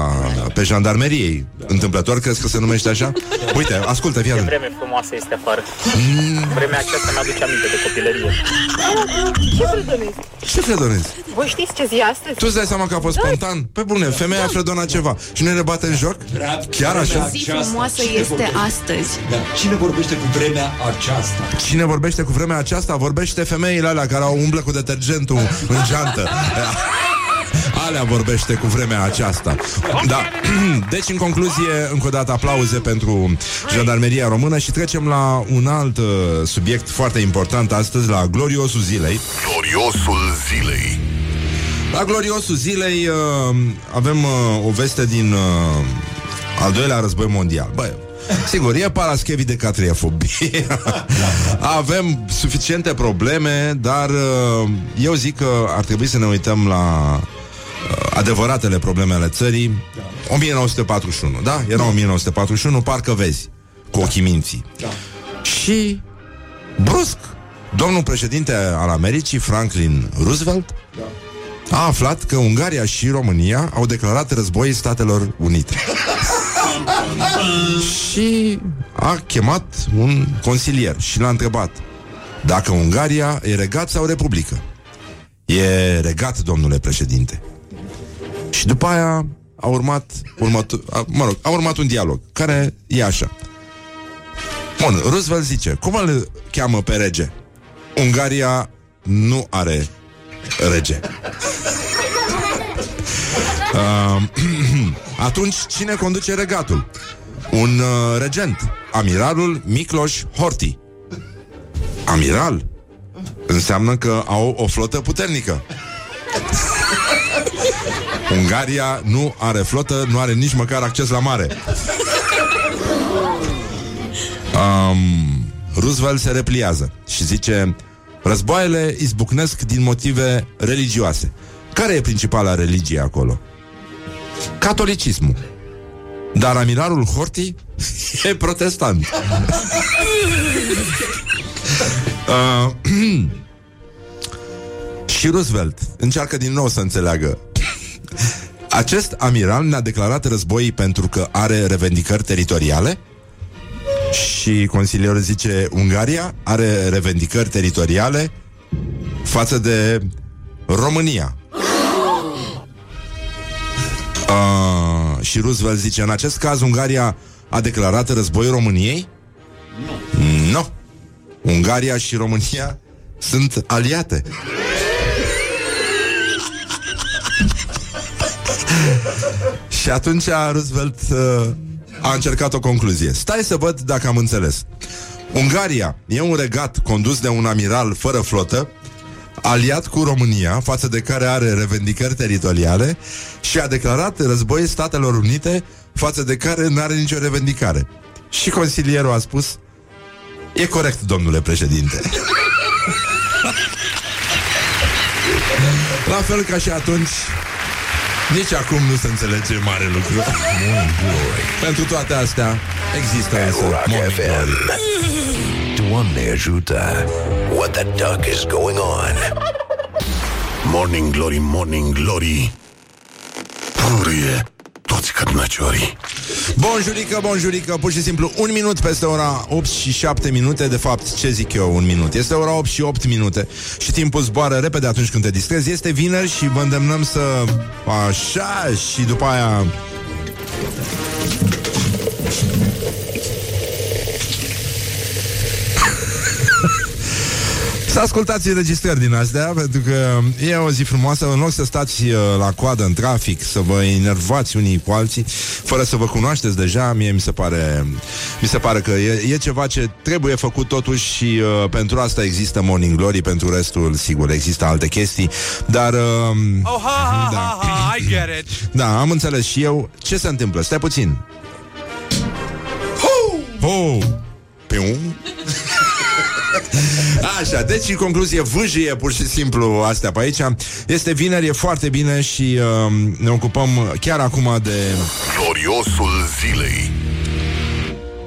pe jandarmeriei Întâmplător, crezi că se numește așa? Uite, ascultă, fii atent. vreme frumoasă este afară. Vremea aceasta mi-aduce aminte de copilărie. Ce fredonezi? Ce fredonezi? Voi știți ce zi e astăzi? Tu îți dai seama că a fost spontan? Pe bune, femeia fredona ceva Și noi ne bate în joc? Chiar așa? Zi frumoasă este astăzi. Da. Cine vorbește cu vremea aceasta? Cine vorbește cu vremea aceasta Vorbește femeile alea care au umblă cu detergentul în geantă *laughs* Alea vorbește cu vremea aceasta. Da, *clears throat* deci în concluzie Încă o dată aplauze pentru Jandarmeria Română Și trecem la un alt uh, subiect foarte important astăzi La gloriosul zilei. Gloriosul zilei. La gloriosul zilei uh, Avem uh, o veste din uh, Al doilea război mondial. Băi, Sigur, e paraschevi de catriefobie *laughs* Avem suficiente probleme Dar uh, eu zic că ar trebui să ne uităm la uh, Adevăratele probleme ale țării 1941, da? Era 1941, parcă vezi Cu ochii minții Și brusc Domnul președinte al Americii, Franklin Roosevelt a aflat că Ungaria și România au declarat război Statelor Unite. *laughs* și a chemat un consilier și l-a întrebat dacă Ungaria e regat sau republică. E regat, domnule președinte. Și după aia a urmat, următo- a, mă rog, a urmat un dialog care e așa. Bun, Roosevelt zice, cum îl cheamă pe rege? Ungaria nu are rege. *laughs* Uh, *clears throat* atunci, cine conduce regatul? Un uh, regent, amiralul Miklos Horthy. Amiral? Înseamnă că au o flotă puternică. Ungaria nu are flotă, nu are nici măcar acces la mare. Um, Roosevelt se repliază și zice Războaiele izbucnesc din motive religioase. Care e principala religie acolo? Catolicismul. Dar amiralul Horthy *laughs* e protestant. *laughs* uh, *clears throat* și Roosevelt încearcă din nou să înțeleagă. Acest amiral ne-a declarat război pentru că are revendicări teritoriale? Și consilierul zice Ungaria are revendicări teritoriale față de România. Uh, și Roosevelt zice În acest caz Ungaria a declarat război României? Nu. Nu. Ungaria și România sunt aliate. *laughs* și atunci Roosevelt uh, a încercat o concluzie. Stai să văd dacă am înțeles. Ungaria e un regat condus de un amiral fără flotă, aliat cu România, față de care are revendicări teritoriale și a declarat război Statelor Unite, față de care nu are nicio revendicare. Și consilierul a spus E corect, domnule președinte. *laughs* La fel ca și atunci, nici acum nu se înțelege mare lucru. Pentru toate astea, există însă Morning Glory. Doamne ajută! What the duck is going on? Morning Glory, Morning Glory. Purie toți cărnăciorii Bonjurică, bonjurică, pur și simplu un minut peste ora 8 și 7 minute. De fapt, ce zic eu, un minut? Este ora 8 și 8 minute Și timpul zboară repede atunci când te distrezi. Este vineri și vă îndemnăm să Așa, și după aia ascultați înregistrări din astea, pentru că e o zi frumoasă, în loc să stați uh, la coadă în trafic, să vă enervați unii cu alții, fără să vă cunoașteți deja, mie mi se pare, mi se pare că e, e ceva ce trebuie făcut totuși și uh, pentru asta există Morning Glory, pentru restul, sigur, există alte chestii, dar... Uh, Oh, ha, ha, ha, ha, I get it. *laughs* da, am înțeles și eu. Ce se întâmplă? Stai puțin. Oh! Piu. *laughs* Așa, deci în concluzie vâjie pur și simplu astea pe aici Este vineri, e foarte bine și uh, ne ocupăm chiar acum de... Gloriosul zilei.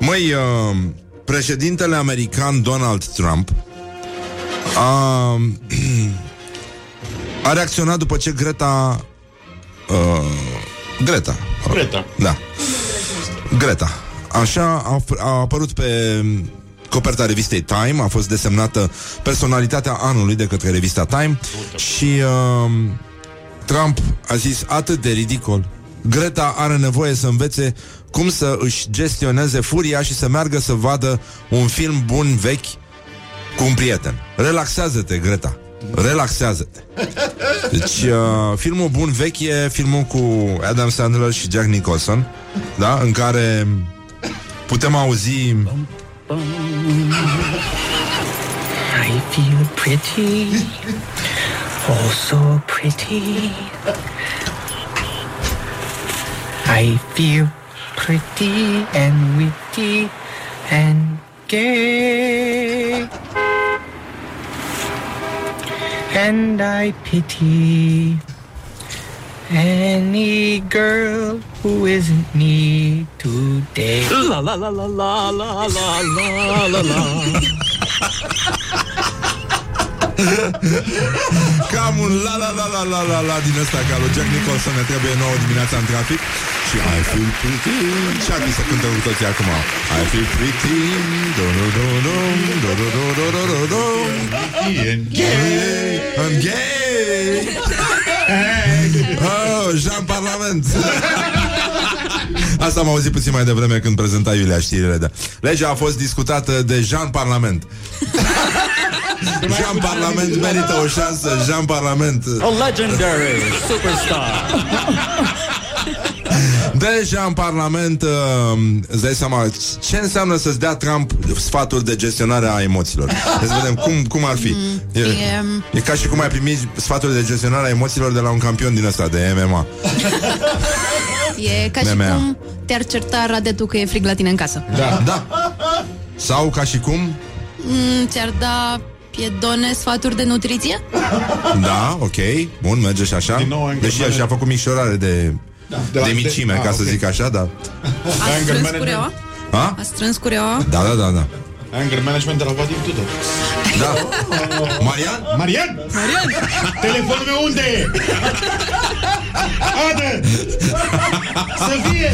Măi, uh, președintele american Donald Trump a, a reacționat după ce Greta... Uh, Greta. Greta. Da. Greta. Așa a, a apărut pe coperta revistei Time, a fost desemnată personalitatea anului de către revista Time și uh, Trump a zis atât de ridicol. Greta are nevoie să învețe cum să își gestioneze furia și să meargă să vadă un film bun vechi cu un prieten. Relaxează-te, Greta. Relaxează-te. Deci, uh, filmul bun vechi e filmul cu Adam Sandler și Jack Nicholson, da? În care putem auzi I feel pretty, oh so pretty. I feel pretty and witty and gay. And I pity any girl who isn't me today. La la la la la la la la la la. Cam un la la la la la la la din ăsta ca lui Jack Nicholson ne trebuie nouă dimineața în trafic și I feel pretty și ar să cântăm cu toții acum I feel pretty do do do do do do do do do do do And gay I'm gay Oh, Jean Parlament. Asta am auzit puțin mai devreme când prezenta Iulia știrile de. Legea a fost discutată de Jean Parlament. Jean Parlament merită o șansă. Jean Parlament. A legendary superstar. Deja în Parlament uh, Îți dai seama Ce înseamnă să-ți dea Trump Sfaturi de gestionare a emoțiilor Să vedem cum, cum ar fi e, e- e ca și cum ai primi Sfaturi de gestionare a emoțiilor De la un campion din ăsta de MMA E ca și MMA. cum te-ar certa Radetu că e frig la tine în casă. Da, da Sau ca și cum Mm, ți-ar da piedone sfaturi de nutriție? Da, ok, bun, merge și așa Din nou anger Deși management. și-a făcut micșorare de, Da, de la- de micime de- Ca ah, să ok. zic așa, da A strâns cureaua? A? A strâns cureaua? Da, da, da, da Anger management de la Vadim Tudor. Da Marian? Marian? Marian! Telefonul meu unde e? Adă! Să fie!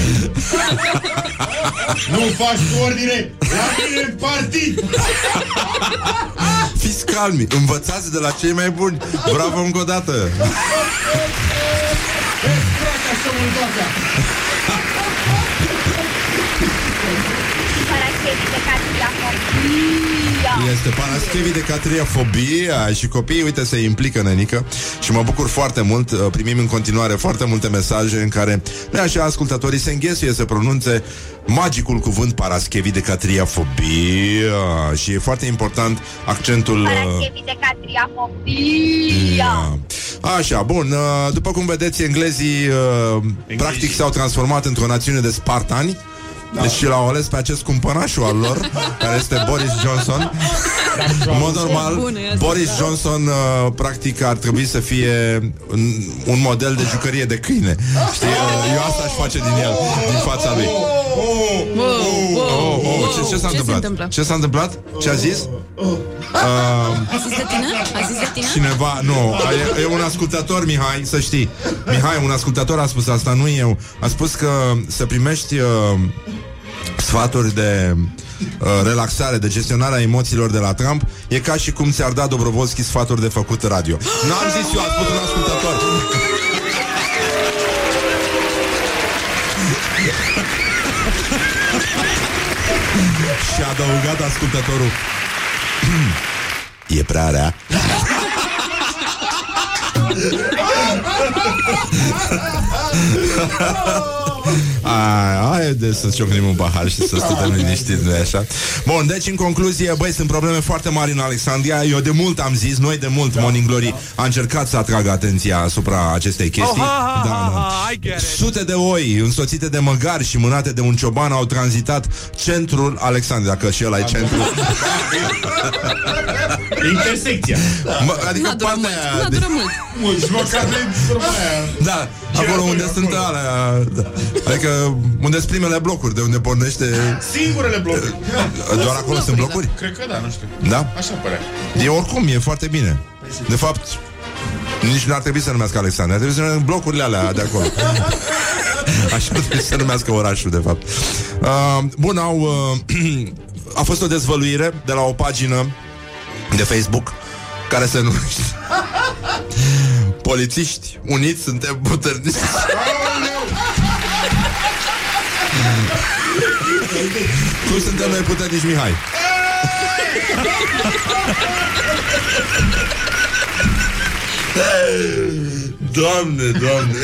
Nu faci tu ordine la mine în partid! Fiți calmi, învățați de la cei mai buni Bravo încă o dată comunitatea. Fără chestii de casă la foc. Este Paraschevi de Catriafobia Și copiii, uite, se implică, nenică. Și mă bucur foarte mult. Uh, Primim în continuare foarte multe mesaje În care, nu așa, ascultătorii se înghesuie Să pronunțe magicul cuvânt Paraschevi de Catriafobia Și e foarte important accentul uh, Paraschevi de catriafobia. Așa, bun, uh, după cum vedeți, englezii uh, practic s-au transformat într-o națiune de spartani da. Deci l-au ales pe acest cumpănașul al lor *laughs* Care este Boris Johnson În mod normal Bună e asta. Boris Johnson uh, Practic ar trebui să fie un, un model de jucărie de câine Știi, uh, eu asta aș face din el Din fața lui Wow, wow, oh, oh, ce, ce s-a Ce se întâmplat? întâmplă? Ce s-a întâmplat? Ce a zis? Uh, A zis de tine? A zis de tine? Cineva, nu, e, e un ascultător, Mihai, să știi Mihai, un ascultător a spus asta, nu eu A spus că să primești uh, sfaturi de uh, relaxare, de gestionare a emoțiilor de la Trump E ca și cum ți-ar da Dobrovolski sfaturi de făcut radio. N-am zis eu, a spus un ascultător. Și a adăugat ascultătorul. E prea rea. *laughs* Ai, hai de să ciocnim un pahar și să stăm liniștiți, nu așa? Bun, deci în concluzie, băi, sunt probleme foarte mari în Alexandria. Eu de mult am zis, noi de mult, Morning Glory a încercat să atragă atenția asupra acestei chestii. Oh, ha, ha, da, ha, da. ha, I get it. Sute de oi însoțite de măgari și mânate de un cioban au tranzitat centrul Alexandria, că și ăla e centrul. *laughs* Intersecția. Mă, adică Nu dură partea mult, aia nu de- dură mult. Mulți măcar de aia. Da, acolo unde sunt alea da. Adică unde sunt primele blocuri De unde pornește Singurele blocuri. Doar acolo sunt blocuri? Cred că da, nu știu. Da? Așa părea. E oricum, e foarte bine De fapt nici nu ar trebui să numească Alexandria Ar trebui să numească blocurile alea de acolo *laughs* Așa ar trebui să numească orașul, de fapt uh, Bun, au uh, *clears throat* A fost o dezvăluire de la o pagină De Facebook Care se numește *laughs* Polițiști uniți suntem puternici Cum suntem noi puternici, Mihai? Doamne, doamne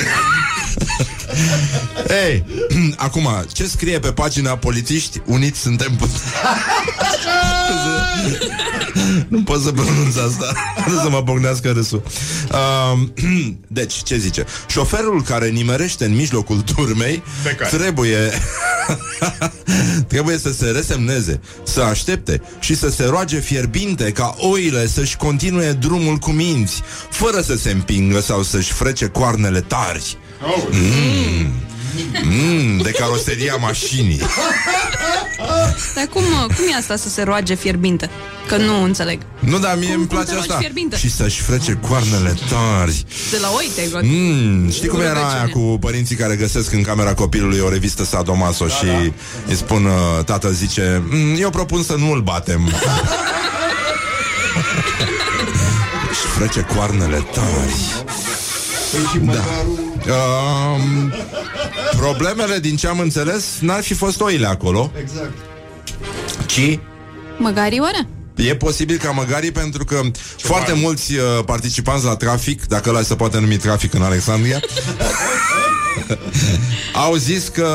Ei, *clears throat* acum, ce scrie pe pagina Polițiști uniți suntem puternici? *laughs* Nu pot să pronunț asta *laughs* Nu să mă pocnească râsul uh, *clears throat* Deci, ce zice? Șoferul care nimerește în mijlocul turmei Becar. Trebuie *laughs* Trebuie să se resemneze Să aștepte și să se roage fierbinte Ca oile să-și continue drumul cu minți Fără să se împingă Sau să-și frece coarnele tari mm. Mm, de caroseria mașinii Dar cum, cum e asta să se roage fierbinte? Că nu înțeleg. Nu, dar mie Cum- îmi cum place te roagi asta fierbinte? Și să-și frece coarnele tari De la oi te-ai luat. Mm, știi cum Cu era rugăciune. aia cu părinții care găsesc în camera copilului o revistă Sadomaso da, și da. îi spun, uh, tata zice, mm, eu propun să nu-l batem. *laughs* și frece coarnele tari. Da. Um, problemele, din ce am înțeles, n-ar fi fost oile acolo, Exact. ci? Măgarii oare? E posibil ca măgarii pentru că foarte mulți uh, participanți la trafic, dacă ăla se poate numi trafic în Alexandria, *laughs* au zis că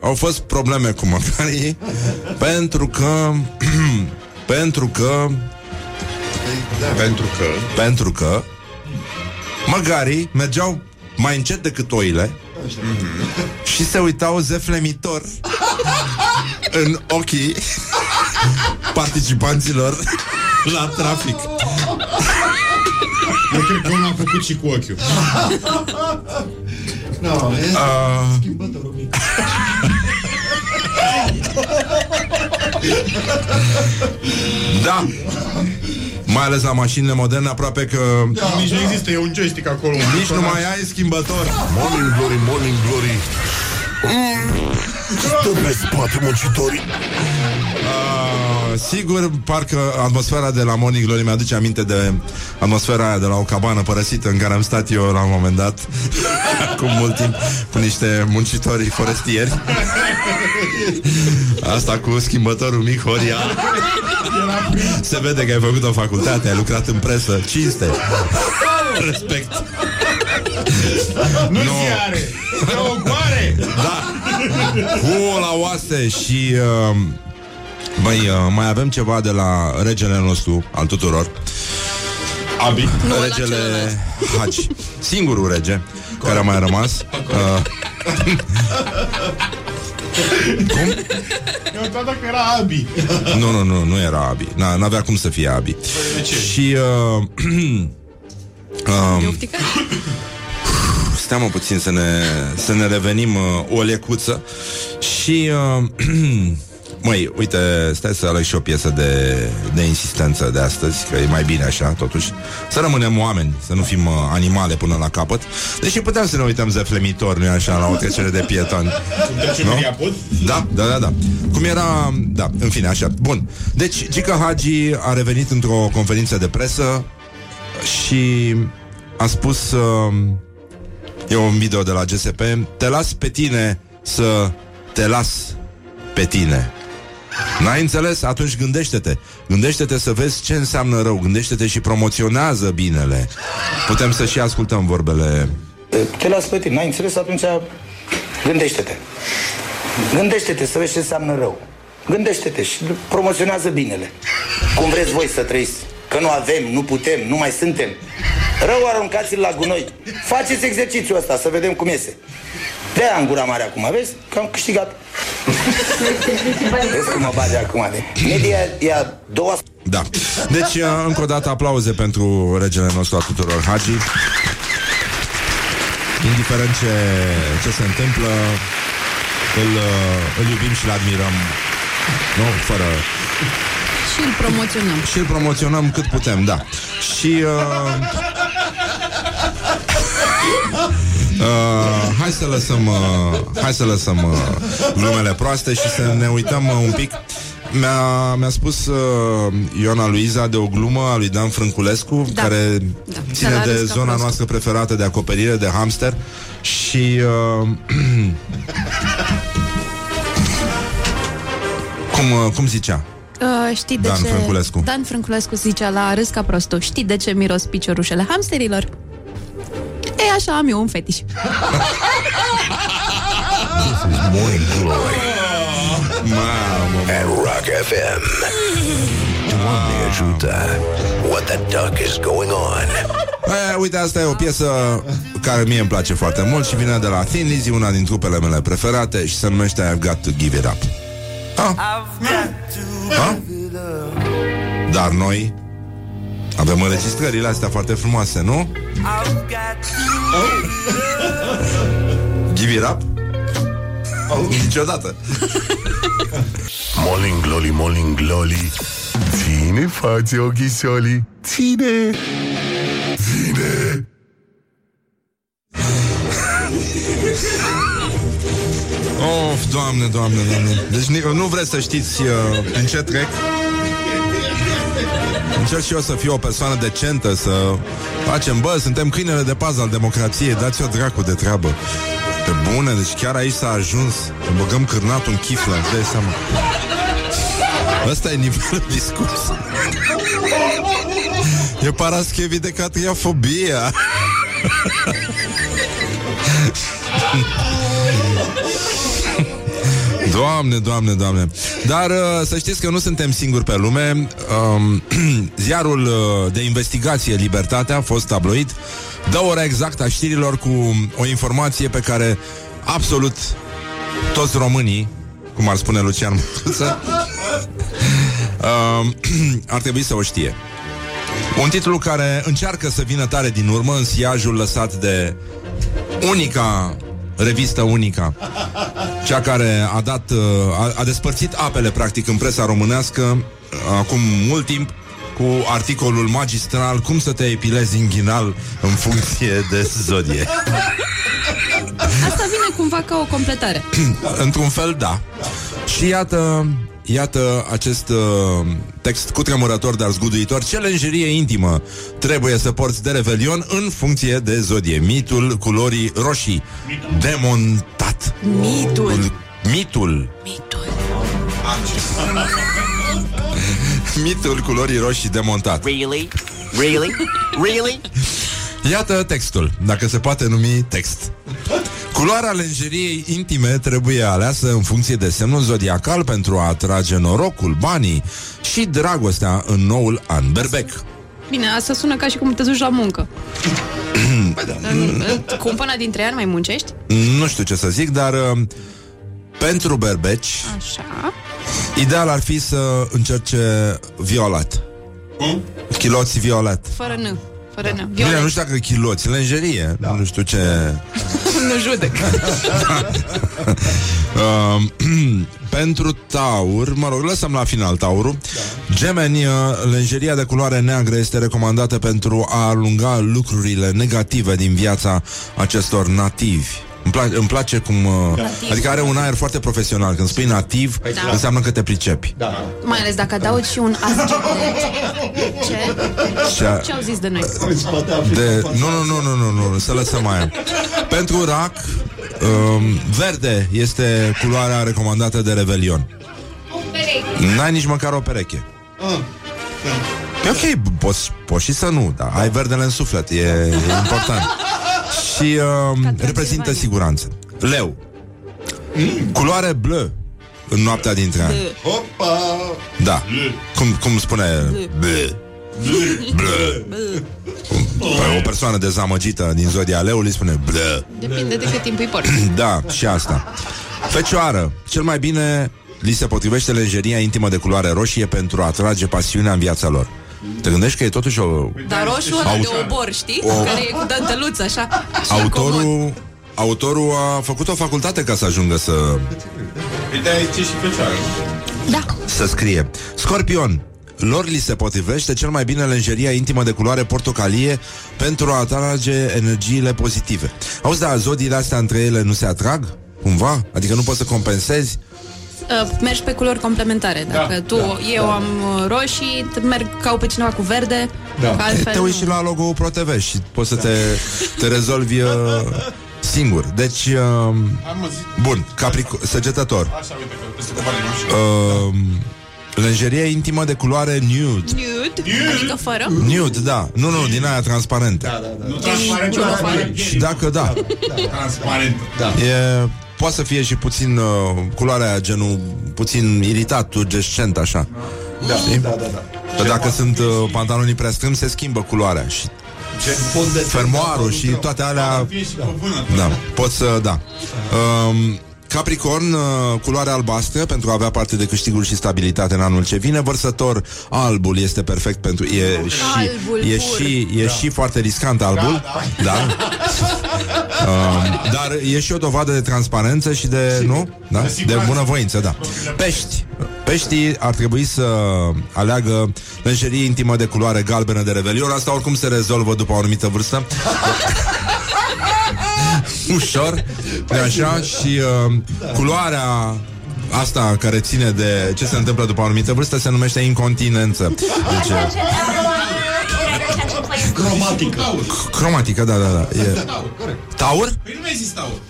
au fost probleme cu măgarii pentru că *clears throat* pentru că Pentru că? pentru că măgarii mergeau mai încet decât oile și se uitau zeflemitor în ochii participanților la trafic. Eu cred că unul a făcut și cu ochiul. No, e Uh, schimbătorul mic. da. Mai ales la mașinile moderne, aproape că Nici nu există, e un joystick acolo. un nici nu butonaj. mai ai schimbător. Morning Glory, Morning Glory Stă pe spate muncitorii Uh, sigur, parcă atmosfera de la Morning Glory mi-aduce aminte de atmosfera aia de la o cabană părăsită în care am stat eu la un moment dat *laughs* cu mult timp cu niște muncitori forestieri. *laughs* Asta cu schimbătorul mic Horia. Se vede că ai făcut o facultate, ai lucrat în presă, cinste. Respect. Nu Nu. ziare, e o goare. Da. Cu la oase și uh, Băi, uh, mai avem ceva de la regele nostru Al tuturor Abi. Nu, ăla Regele celălalt. Hagi Singurul rege Care a mai rămas uh, *laughs* Cum? Eu uitat dacă era Abi. Nu, nu, nu, nu era Abi. N- N-avea cum să fie Abi. Și uh, *clears throat* um, *clears throat* Stai mă puțin să ne, să ne revenim uh, o lecuță. Și uh, *clears throat* Măi, uite, stai să aleg și o piesă de, de insistență de astăzi Că e mai bine așa, totuși Să rămânem oameni, să nu fim uh, animale până la capăt Deși putem să ne uităm zeflemitor, nu așa, la o trecere de pietoni Trecem Nu? în Iapod? Da, da, da, da. Cum era... Da, în fine, așa. Bun. Deci, Gica Hagi a revenit într-o conferință de presă și a spus... Uh, e un video de la GSP. Te las pe tine să te las pe tine. N-ai înțeles? Atunci gândește-te. Gândește-te să vezi ce înseamnă rău. Gândește-te și promoționează binele. Putem să și ascultăm vorbele. Te las pe tine, n-ai înțeles? Atunci gândește-te. Gândește-te să vezi ce înseamnă rău. Gândește-te și promoționează binele. Cum vreți voi să trăiți? Că nu avem, nu putem, nu mai suntem. Rău aruncați-l la gunoi. Faceți exercițiul ăsta, să vedem cum iese. de în gura mare acum, vezi? Că am câștigat. Vezi cum mă bage acum de... Media e a doua... Da. Deci, uh, încă o dată, aplauze pentru regele nostru a tuturor Hagi. Indiferent ce, ce se întâmplă, îl, uh, îl iubim și îl admirăm. Nu? Fără... Și îl promoționăm. Și îl promoționăm cât putem, da. Și... Uh, Uh, hai să lăsăm uh, Hai să lăsăm uh, glumele proaste Și să ne uităm uh, un pic mi-a, mi-a spus uh, Iona Luiza de o glumă a lui Dan Frânculescu Da. Care Da. ține De la de râs ca zona prost. noastră preferată de acoperire De hamster Și uh, *clears throat* cum, uh, cum zicea? Uh, știi de Dan ce... Frânculescu. Dan Frânculescu zicea la râs ca prostul. Știi de ce miros piciorușele hamsterilor? E, așa am eu un fetiș. Morning Glory at Rock FM. Doamne ajută! What the duck is going on? E, uite, asta e o piesă care mie îmi place foarte mult și vine de la Thin Lizzy, una din trupele mele preferate și se numește I've Got to Give It Up. Ah. Ah? Dar noi avem înregistrările astea foarte frumoase, nu? Give it up? Niciodată. *laughs* Morning Glory, Morning Glory Ține față ochișolii Ține Ține Of, doamne, doamne, doamne. Deci ni- nu vreți să știți uh, în ce trec? Încerc și eu să fiu o persoană decentă Să facem, bă, suntem câinele de pază al democrației Dați-o dracu de treabă. Pe bune, deci chiar aici s-a ajuns. Să băgăm cârnatul în chiflă îți dai seama. Ăsta e nivelul *laughs* discurs E paraschevi de catriafobia *laughs* Doamne, doamne, doamne. Dar uh, să știți că nu suntem singuri pe lume. Um, *clears throat* Ziarul uh, de investigație Libertatea a fost tabloid Dă ora exactă a știrilor cu o informație pe care absolut toți românii cum ar spune Lucian Mândruță, *laughs* um, *clears throat* ar trebui să o știe. Un titlu care încearcă să vină tare din urmă în siajul lăsat de unica revistă unica, cea care a dat, uh, a, a despărțit apele practic în presa românească uh, acum mult timp cu articolul magistral Cum să te epilezi inghinal în funcție de zodie. Asta vine cumva ca o completare. *clears throat* Într-un fel, da. Și iată, iată acest uh, text cutremurător, dar zguduitor. Ce lenjerie intimă trebuie să porți de revelion în funcție de zodie. Mitul culorii roșii. Demontat. Mitul. Mitul. *laughs* Mitul culorii roșii demontat. Really? Really? Really? Iată textul, dacă se poate numi text. *laughs* Culoarea lenjeriei intime trebuie aleasă în funcție de semnul zodiacal pentru a atrage norocul, banii și dragostea în noul an berbec. Bine, asta sună ca și cum te duci la muncă. În- *clears throat* în- Cu una dintre ea nu mai muncești? nu știu ce să zic, dar uh, pentru berbeci, Așa. ideal ar fi să încerce violet. Chiloți violet. Fără N. Fără N. Bine, Violet. nu știu dacă chiloți, lenjerie, da. nu știu ce... nu judec. Uh, *laughs* *clears throat* pentru taur, mă rog, lăsăm la final taurul. Da. Gemeni, uh, lenjeria de culoare neagră este recomandată pentru a alunga lucrurile negative din viața acestor nativi. Îmi, pla- îmi place cum... Uh, Nativ. adică are un aer foarte profesional. Când spui nativ, Da. înseamnă că te pricepi. Da. Mai ales dacă adaugi și un ascendent. Ce? Ce- Ce au zis de noi? De... Nu, nu, nu, nu, nu, nu, să lăsăm aia. Pentru rac, um, verde este culoarea recomandată de Revelion. N-ai nici măcar o pereche. Ah, E ok, poți, poți și să nu, dar ai verdele în suflet, e, e important. Și uh, reprezintă siguranță. Leu. Culoare bleu în noaptea dintre ani. Opa! Da. Cum, cum spune bleu. Bleu. Păi O persoană dezamăgită din zodia leului spune bleu. Depinde de cât timp îi porți. *clears throat* Da, și asta. Fecioară, cel mai bine li se potrivește lenjeria intimă de culoare roșie pentru a atrage pasiunea în viața lor. Te gândești că e totuși o... Dar roșu ăla Au- de obor, știi? O- Care e cu danteluță, așa. și comod. Autorul, autorul a făcut o facultate ca să ajungă să, Uite aici e și fecioară. Da. să scrie. Scorpion, lor li se potrivește cel mai bine lenjeria intimă de culoare portocalie pentru a atrage energiile pozitive. Auzi, dar zodiile astea între ele nu se atrag? Cumva? Adică nu poți să compensezi? Uh, mergi pe culori complementare. Dacă Da, tu, da, eu am uh, roșii, t- merg cau pe cineva cu verde, Da. că altfel Te uiți nu. și la logo-ul ProTV și poți să te, te rezolvi uh, singur. Deci, uh, Am zis. bun, capric- săgetător. Așa, uite că peste copalie nu știu. Uh, lenjerie intimă de culoare nude. Nude, adică fără. Nude, da. Nu, nu, din aia transparentă. Da, da, Nu transparent, Niciunul dar afară. Și dacă da, transparent. da. E, poate să fie și puțin uh, culoarea aia, genul puțin iritat, turgescent, așa. Da, Știi? da, da, da. Că dacă sunt uh, pantalonii prea strâmbi, se schimbă culoarea și fermoarul și toate alea Fie și cu vână. Da, pot să, da. Um, Capricorn, uh, culoare albastră pentru a avea parte de câștiguri și stabilitate în anul ce vine. Vărsător, albul este perfect pentru... E și, Albul e pur. și, e și foarte riscant albul. Da. *laughs* Um, dar e și o dovadă de transparență și de, nu? Da? De bunăvoință, da. Pești. Peștii ar trebui să aleagă lenjerie intimă de culoare galbenă de revelion. Asta oricum se rezolvă după o anumită vârstă. *laughs* Ușor, de așa Și uh, culoarea Asta care ține de ce se întâmplă după o anumită vârstă se numește incontinență. Deci, uh, Cromatică. cromatică, da, da, da. E... Taur? Păi nu mi-ai zis taur.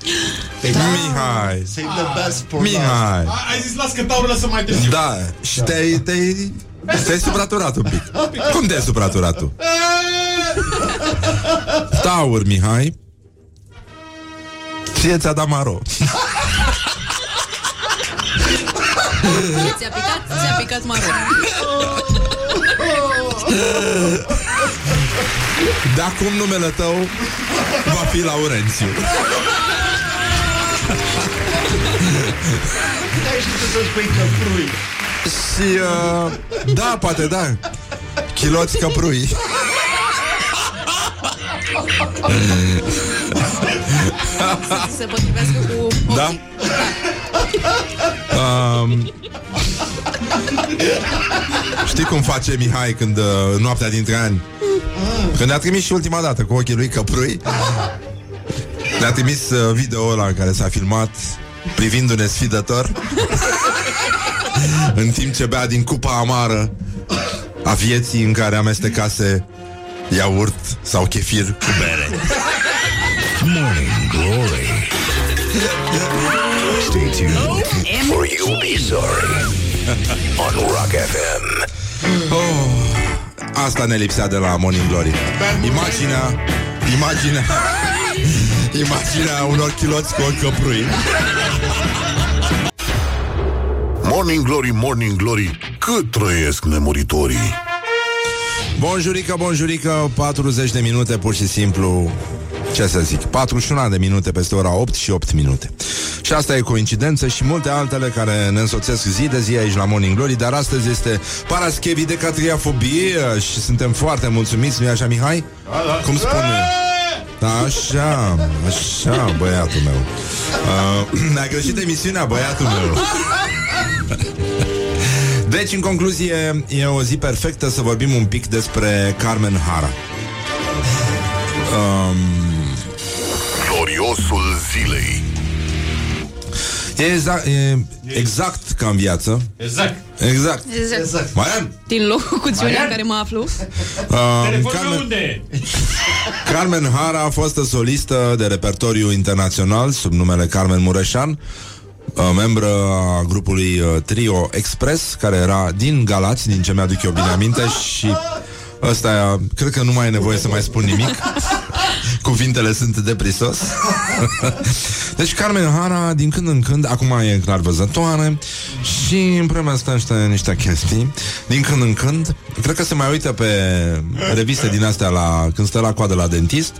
Mihai. Save the best for Mihai. A, ai zis las că taur lăsă mai târziu. Da, și te-ai, te-ai, te-ai supraturat un pic. Cum te-ai supraturat tu? *laughs* Taur, Mihai. Ție ți-a dat maro. Ți-a picat, ți-a picat maro. De acum numele tău va fi Laurențiu. Ai și tu să spui căprui. Și, uh, da, poate da. Chiloți căprui. Să *laughs* ți se potrivească cu Da? Um, știi cum face Mihai când uh, în noaptea dintre ani? Când ne-a trimis și ultima dată cu ochii lui căprui Ne-a trimis uh, video ăla în care s-a filmat Privindu-ne sfidător *laughs* În timp ce bea din cupa amară A vieții în care amestecase Iaurt sau chefir cu bere. Morning Glory. Stay tuned or you'll be sorry. On Rock FM. Oh, asta ne lipsea de la Morning Glory. Imaginea, imaginea, imaginea unor chiloți cu ochi căprui. Morning Glory, Morning Glory, cât trăiesc nemuritorii. Bonjurică, bonjurică, 40 de minute pur și simplu ce să zic, 41 de minute peste ora 8 și 8 minute. Și asta e coincidență și multe altele care ne însoțesc zi de zi aici la Morning Glory, dar astăzi este Paraschevi de Catriafobie și suntem foarte mulțumiți, nu-i așa, Mihai? Cum spune? Da, așa, așa, băiatul meu. Uh, *clears throat* ne-a greșit emisiunea, băiatul meu. *laughs* Deci, în concluzie, e o zi perfectă să vorbim un pic despre Carmen Hara. Um, Gloriosul zilei. e, exact, e exact ca în viață. Exact. Exact. Exact. Marian? Din locuțiunea Marian? în care mă aflu. Um, Telefonul Carmen, unde e? *laughs* Carmen Hara a fost solistă de repertoriu internațional sub numele Carmen Mureșan. uh, membră a grupului uh, Trio Express, care era din Galați, din ce mi-aduc eu bine aminte și ăsta, cred că nu mai e nevoie să mai spun nimic. *laughs* Cuvintele sunt de prisos. deci Carmen Hara, din când în când, acum e clar văzătoare și împreună stă niște, niște chestii. Din când în când, cred că se mai uită pe reviste din astea la, când stă la coadă la dentist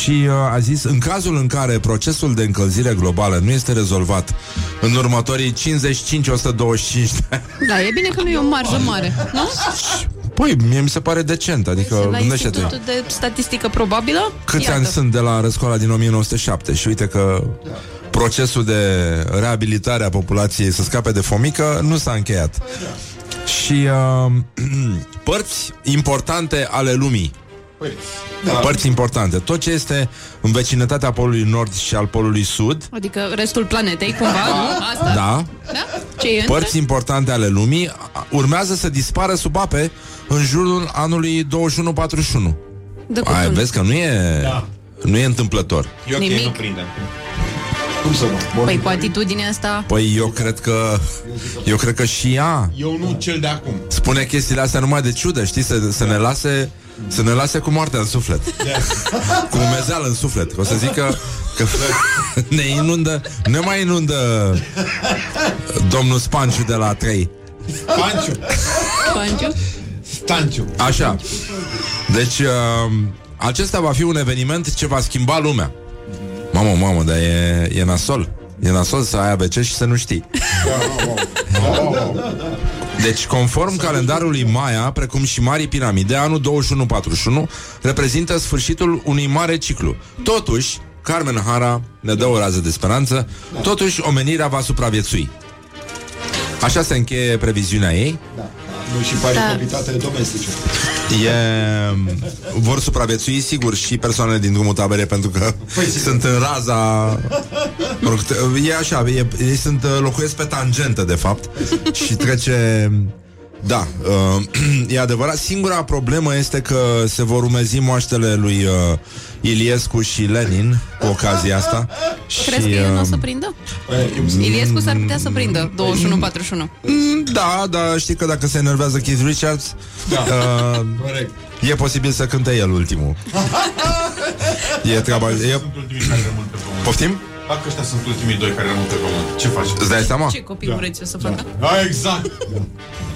și uh, a zis, în cazul în care procesul de încălzire globală nu este rezolvat în următorii 55-125 de ani, Da, e bine că nu e o marjă mare, nu? Păi, mie mi se pare decent, adică La gândește-te. Institutul de Statistică Probabilă? Câți Iată. ani sunt de la răscoala din 1907 și uite că procesul de reabilitare a populației să scape de fomică nu s-a încheiat. Și uh, *clears throat* părți importante ale lumii. Da. Părți importante. Tot ce este în vecinătatea polului nord și al polului sud, Adică restul planetei, cumva, nu? Asta? da, Da? Ce e între? părți importante ale lumii a- urmează să dispară sub ape în jurul anului 2141. De Ai, cutun. vezi că nu e, Da. nu e întâmplător. E ok, Nimic. nu prindem. Cum să nu? Păi cu atitudinea asta... Păi eu cred că Eu cred că și ea Eu nu cel de acum. Spune chestiile astea numai de ciudă Știi, să, să ne lase Să ne lase cu moartea în suflet. *laughs* Cu umezeală în suflet. Că o să zic că, că *laughs* Ne inundă Ne mai inundă Domnul Spanciu de la 3 Panciu. Panciu? Stanciu. Așa. Deci uh, Acesta va fi un eveniment ce va schimba lumea. Mamă, mamă, dar e, e nasol. E nasol să ai ABC și să nu știi *laughs* Deci, conform calendarului Maya, precum și Marii Piramide, anul 2141 reprezintă sfârșitul unui mare ciclu. Totuși, Carmen Hara ne dă o rază de speranță, totuși omenirea va supraviețui. Așa se încheie previziunea ei. Nu și paricopitatea domestice. E, vor supraviețui, sigur, și persoanele din drumul tabere, pentru că sunt în raza... Mă rog, te- e așa, e, ei sunt, uh, locuiesc pe tangentă, de fapt, și trece... Da, uh, *clears throat* e adevărat. Singura problemă este că se vor umezi moaștele lui uh, Iliescu și Lenin cu ocazia asta. Crezi și, că el nu o uh, să prindă? Iliescu s-ar putea să prindă 21-41 Mm, Da, dar știi că dacă se enervează Keith Richards Da. uh, Corect. E posibil să cânte el ultimul *laughs* E treaba e... Sunt ultimii care rămân pe pământ. Poftim? Dacă ăștia sunt ultimii doi care rămân pe pământ, ce faci? Îți dai seama? Ce copii ureți o să facă? Da, exact.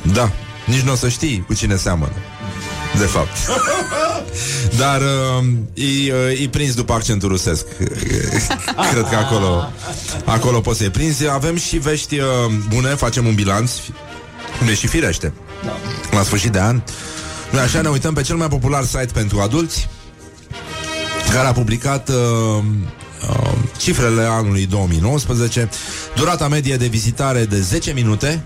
Da, nici nu o să știi cu cine seamănă. De fapt. *laughs* Dar uh, e, uh, e prins după accentul rusesc. *laughs* Cred că acolo Acolo poți să-i prinzi. Avem și vești uh, bune, facem un bilanț Cum e și firește. La sfârșit de an. Noi așa ne uităm pe cel mai popular site pentru adulți care a publicat uh, uh, cifrele anului 2019, durata medie de vizitare de 10 minute,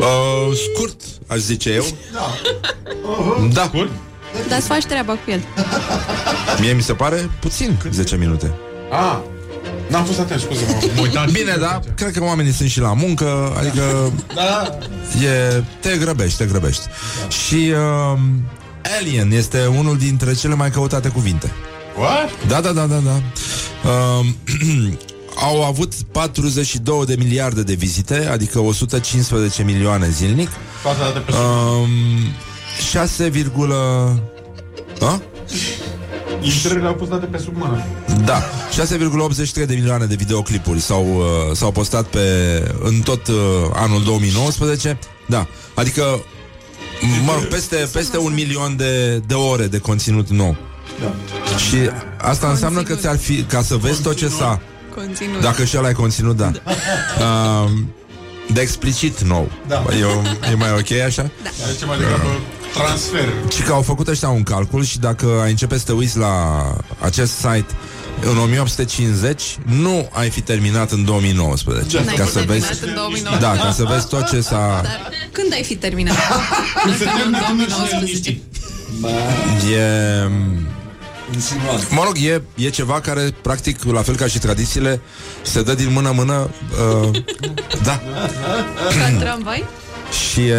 uh, scurt, aș zice eu. Da. *laughs* Scurt? Dar să faci treaba cu el Mie mi se pare puțin 10 minute. Ah, n-am fost atent, scuze mă mă uitam și- *laughs* Bine, da, cred că oamenii sunt și la muncă, adică *laughs* Da, e, te grăbești, te grăbești. Și uh, Alien este unul dintre cele mai căutate cuvinte. What? Da, da, da, da, da. Uh, *clears throat* au avut 42 de miliarde de vizite, adică 115 milioane zilnic. Toate date pe Um, 6, a? Intrările au fost date pe sub mână. Da, 6,83 de milioane de videoclipuri s-au, uh, s-au postat pe, în tot uh, anul 2019. Da, adică mă rog, peste, peste un milion de, de ore de conținut nou. Da. Și asta înseamnă că ți-ar fi, ca să vezi tot ce s-a Conținut Dacă și ăla e conținut, da. Uh, de explicit nou. Da. E, e mai ok așa? Deci mai degrabă transfer. Și că au făcut ăștia un calcul și dacă ai începe să te uiți la acest site în 1850, nu ai fi terminat în 2019. N-ai Ca fi să terminat vezi, în 2019 da, ca să vezi tot ce s-a... Dar *laughs* când ai fi terminat? Când se Asta în termină până și 2019 liniștit. E... Insinuant. Mă rog, e, e ceva care, practic, la fel ca și tradițiile, se dă din mână în mână. Uh, da. Ca în tramvai? Și e,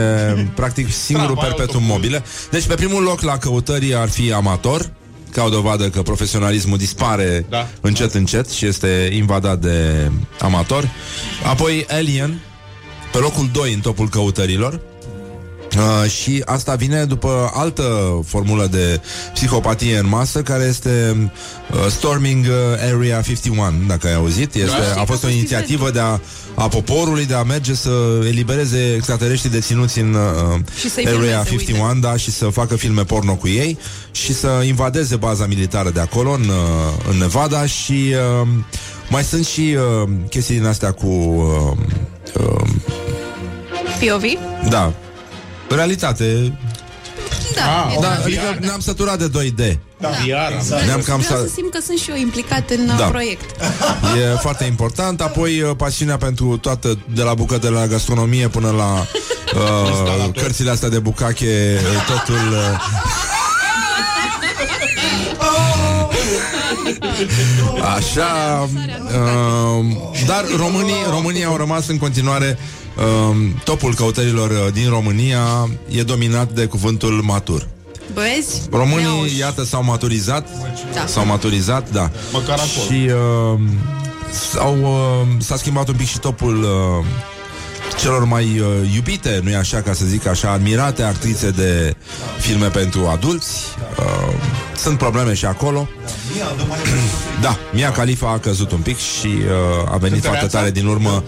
practic, singurul Tramvai, perpetuum autobuz. mobile. Deci, pe primul loc la căutări ar fi amator, ca o dovadă că profesionalismul dispare Da. încet, încet și este invadat de amatori. Apoi Alien, pe locul 2 în topul căutărilor. Uh, și asta vine după altă formulă de psihopatie în masă care este uh, Storming uh, Area 51, dacă ai auzit. Este, Da. a fost o inițiativă de a, a poporului de a merge să elibereze extraterestrii deținuți în uh, Și să-i Area filmeze, 51, da, și să facă filme porno cu ei și să invadeze baza militară de acolo în, uh, în Nevada și uh, mai sunt și uh, chestii din astea cu uh, uh, POV? da, realitate Da, Ah, e da, da. adică ne-am săturat de 2D. Da, VR. Vreau Ne-am cam Vreau sa- să simt că sunt și eu implicat în Da. da. proiect. E foarte important. Apoi uh, pasiunea pentru toată, de la bucătă la gastronomie până la *laughs* uh, cărțile astea de bucache, uh, totul... Uh, *laughs* Așa, uh, dar românii, românii au rămas în continuare uh, topul căutărilor uh, din România e dominat de cuvântul matur. Băieți? Românii, Neauși. iată, s-au maturizat Da. S-au maturizat, da Măcar acolo. Și uh, s-au, uh, s-a schimbat un pic și topul uh, celor mai uh, iubite, nu-i așa, ca să zic așa, admirate actrițe de filme pentru adulți. Uh, sunt probleme și acolo. *clears throat* Da, Mia Khalifa a căzut un pic și uh, a venit foarte Cântăreața? tare din urmă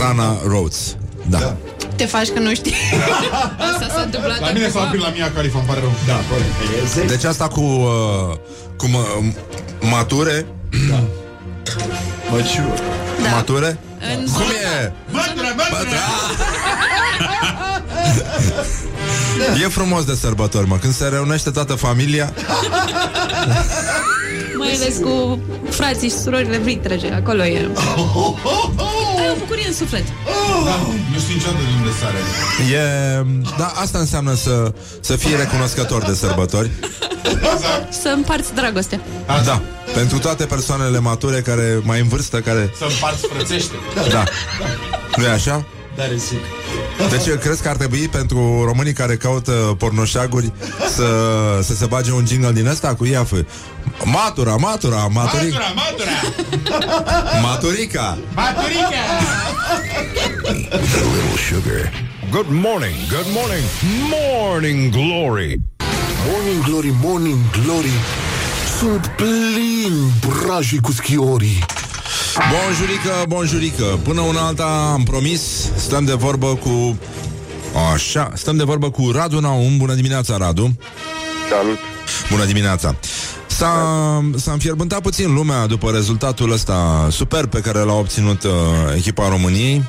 Rana Rhodes. Da. Te faci că nu știi. *laughs* Asta s-a întâmplat La mine s-a acum. oprit la Mia Khalifa, îmi pare rău. Da, corect. Deci asta cu, uh, cu mă, mature, Măciur. Da. mature, În cum e? Mătră, mătră! E frumos de sărbători, mă, când se reunește toată familia. *laughs* Mai ales cu frații și surorile vitrege. Acolo e. *laughs* Ai o bucurie în suflet. Da, nu știu niciodată de unde sare. E, da, asta înseamnă să, să fii recunoscător de sărbători. *laughs* Să împarți dragostea. Da, pentru toate persoanele mature care mai în vârstă, care... Să împarți frățește. Da. nu e așa? Da, resic. Deci crezi că ar trebui pentru românii care caută pornoșaguri să, să se bage un jingle din ăsta cu IAF? Matura, matura, maturi, Matura, matura! maturica. Maturica! With a little sugar. Good morning, good morning, morning glory. Morning glory, morning glory. Sunt plin brajii cu schiorii. Bonjurică, bonjurică Până una alta am promis Stăm de vorbă cu Așa, stăm de vorbă cu Radu Naum Bună dimineața, Radu Salut! Bună dimineața S-a, s-a înfierbântat puțin lumea după rezultatul ăsta super pe care l-a obținut uh, echipa României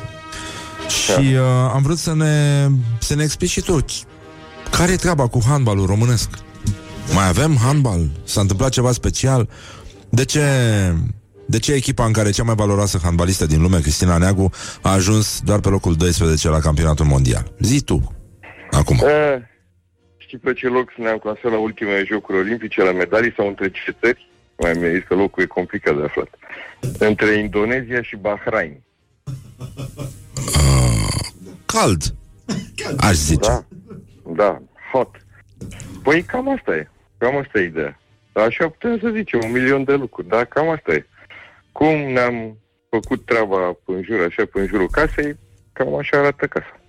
și uh, am vrut să ne, să ne explici și tu care e treaba cu handbalul românesc? Mai avem handbal? S-a întâmplat ceva special? De ce, de ce echipa în care cea mai valoroasă handbalistă din lume, Cristina Neagu, a ajuns doar pe locul 12 la campionatul mondial? Zi tu, acum. Uh, știți pe ce loc ne-am clasat la ultimele jocuri olimpice, la medalii sau între ce țări? Mai mi este locul e complicat de aflat. Între Indonezia și Bahrain. Cald, aș zice. Da, da, hot. Păi cam asta e. Cam asta e ideea. Așa putem să zicem, un milion de lucruri, dar cam asta e. Cum ne-am făcut treaba în jur, așa, pe în jurul casei, cam așa arată casa.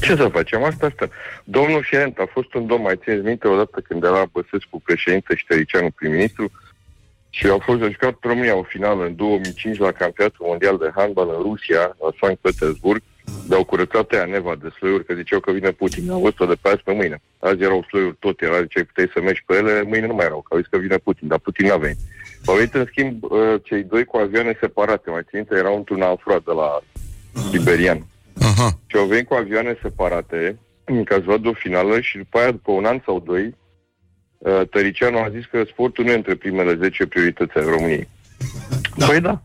Ce să facem? Asta, asta. Domnul Fiorent a fost un domn, mai țineți minte, odată când era Băsescu președinte și Tăricianu prim-ministru, și au fost a jucat România o finală în 2005 la campionatul mondial de handbal în Rusia, la Sankt Petersburg, de au curățat ea neva de slăiuri, că ziceau că vine Putin. Am văzut-o de pe azi pe mâine. Azi erau slăiuri tot, era, ziceai, puteai să mergi pe ele, mâine nu mai erau, că au zis că vine Putin, dar Putin n-a venit. Au venit, în schimb, uh, cei doi cu avioane separate, mai ținite, erau într-un afrat de la Siberian. Aha. Și au venit cu avioane separate, ca să vadă o finală și după aia, după un an sau doi, uh, Tăricianu a zis că sportul nu e între primele 10 priorități ale României. Da. Păi da.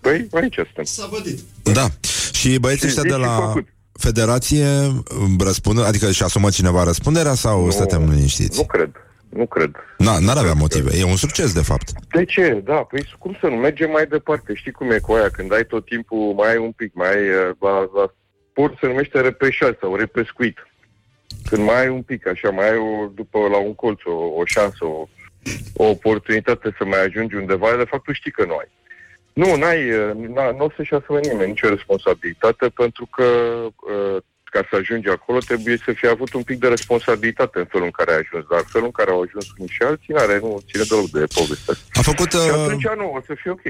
Păi aici suntem. S-a vădit. Da. Și băieții Și ăștia de zi și la făcut. Federație um, răspund, adică și asumă cineva răspunderea sau Nu. stăteam liniștiți? Nu cred. Nu cred. Na, n-ar avea motive. E un succes, de fapt. De ce? Da, păi cum să nu mergem mai departe? Știi cum e cu aia? Când ai tot timpul, mai ai un pic, mai ai, uh, la, la sport se numește repeșat sau repescuit. Când mai ai un pic, așa, mai ai o, după la un colț o, o șansă, o, o oportunitate să mai ajungi undeva, de fapt tu știi că nu ai. Nu, n-ai, uh, n- nu o să-și asume nimeni nicio responsabilitate pentru că uh, ca să ajungi acolo trebuie să fie avut un pic de responsabilitate în felul în care ai ajuns, dar felul în care au ajuns unii și alții n-are, nu ține deloc de povestea asta. A făcut, Și uh, atunci nu, o să fie ok.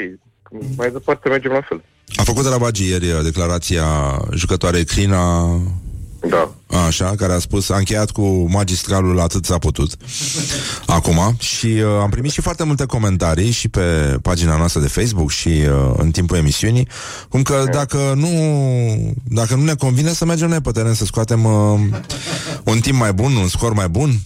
Mai departe mergem la fel. a făcut Rabagi ieri uh, declarația jucătoarei Crina Da. Așa, care a spus, a încheiat cu magistralul atât s-a putut. *laughs* Acum Și uh, am primit și foarte multe comentarii Și pe pagina noastră de Facebook Și uh, în timpul emisiunii Cum că dacă nu Dacă nu ne convine să mergem noi pe teren Să scoatem uh, un timp mai bun Un scor mai bun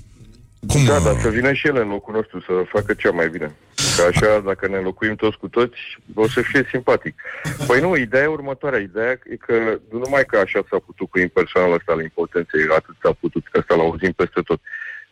Cum, Da, uh, dar să vină și ele în locul nostru să facă cea mai bine. Că așa, dacă ne înlocuim toți cu toți, o să fie simpatic. Păi nu, ideea e următoarea. Ideea e că nu numai că așa s-a putut cu impersonalul ăsta al impotenței, atât s-a putut, că asta l-auzim peste tot.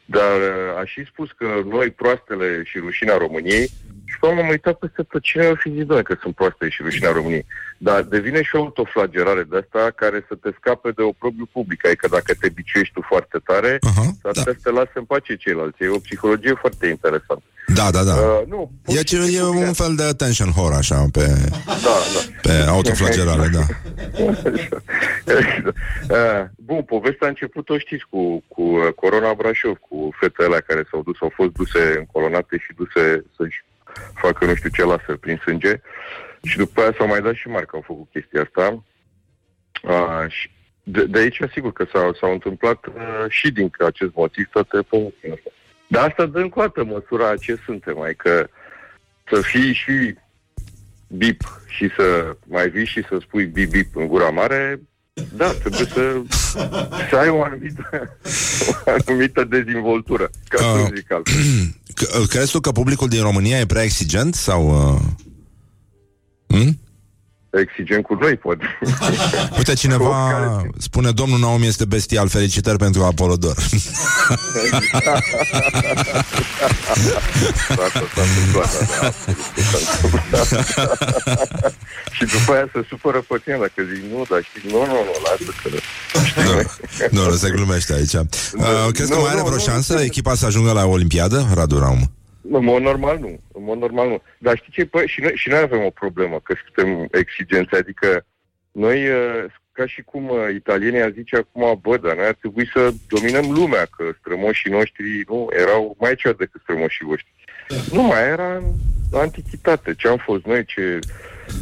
Dar uh, a și spus că noi, proastele și rușinea României, și pe urmă am uitat peste tot cine ar fi zis, doamne, că sunt proaste și rușinea României. Dar devine și o autoflagerare de asta care să te scape de oprobiu public. Adică dacă te biciuiești tu foarte tare, uh-huh, s-ar putea să te lasă în pace ceilalți. E o psihologie foarte interesantă. Da, da, da Uh, nu, E, ce, e un fel de attention whore Așa, pe, da, da. pe autoflagerare Da *laughs* Uh, Bun, povestea a început, o știți, cu, cu uh, Corona Brașov, cu fetele alea care s-au dus, au fost duse încolonate și duse să-și facă nu știu ce laser prin sânge. Și după aia s-au mai dat și mari că au făcut chestia asta. Uh, și de, de aici, sigur că s-au, s-au întâmplat uh, și din acest motiv toate povestea asta. Dar asta dă încă o dată măsura ce suntem, mai că să fii și bip și să mai vii și să spui bip bip în gura mare, da, trebuie să, să ai o anumită, o anumită dezvoltură, ca să zic altfel. C- Crezi tu că publicul din România e prea exigent? Sau... Uh... Hmm? Exigent cu noi, poate. *laughs* Uite, cineva spune Domnul Naomi este bestial, felicitări pentru Apolodor Da, asta s-a întâmplat, da, da, absolut, s-a întâmplat. Și după aia se supără pe tine dacă zic, nu, dar știi, nu, nu, nu, lasă că... Nu, nu, se glumește aici uh, Crezi că nu, mai are nu, vreo nu, șansă echipa să ajungă la Olimpiadă, Radu Raum? În mod normal nu. În mod normal nu. Dar știi ce? Păi, și, noi, și noi avem o problemă, că suntem exigenți. Adică noi, uh, ca și cum uh, italienii ar zice acum, bă, dar noi ar trebui să dominăm lumea, că strămoșii noștri nu erau mai cea decât strămoșii voștri. Nu mai era în antichitate. Ce am fost noi, ce...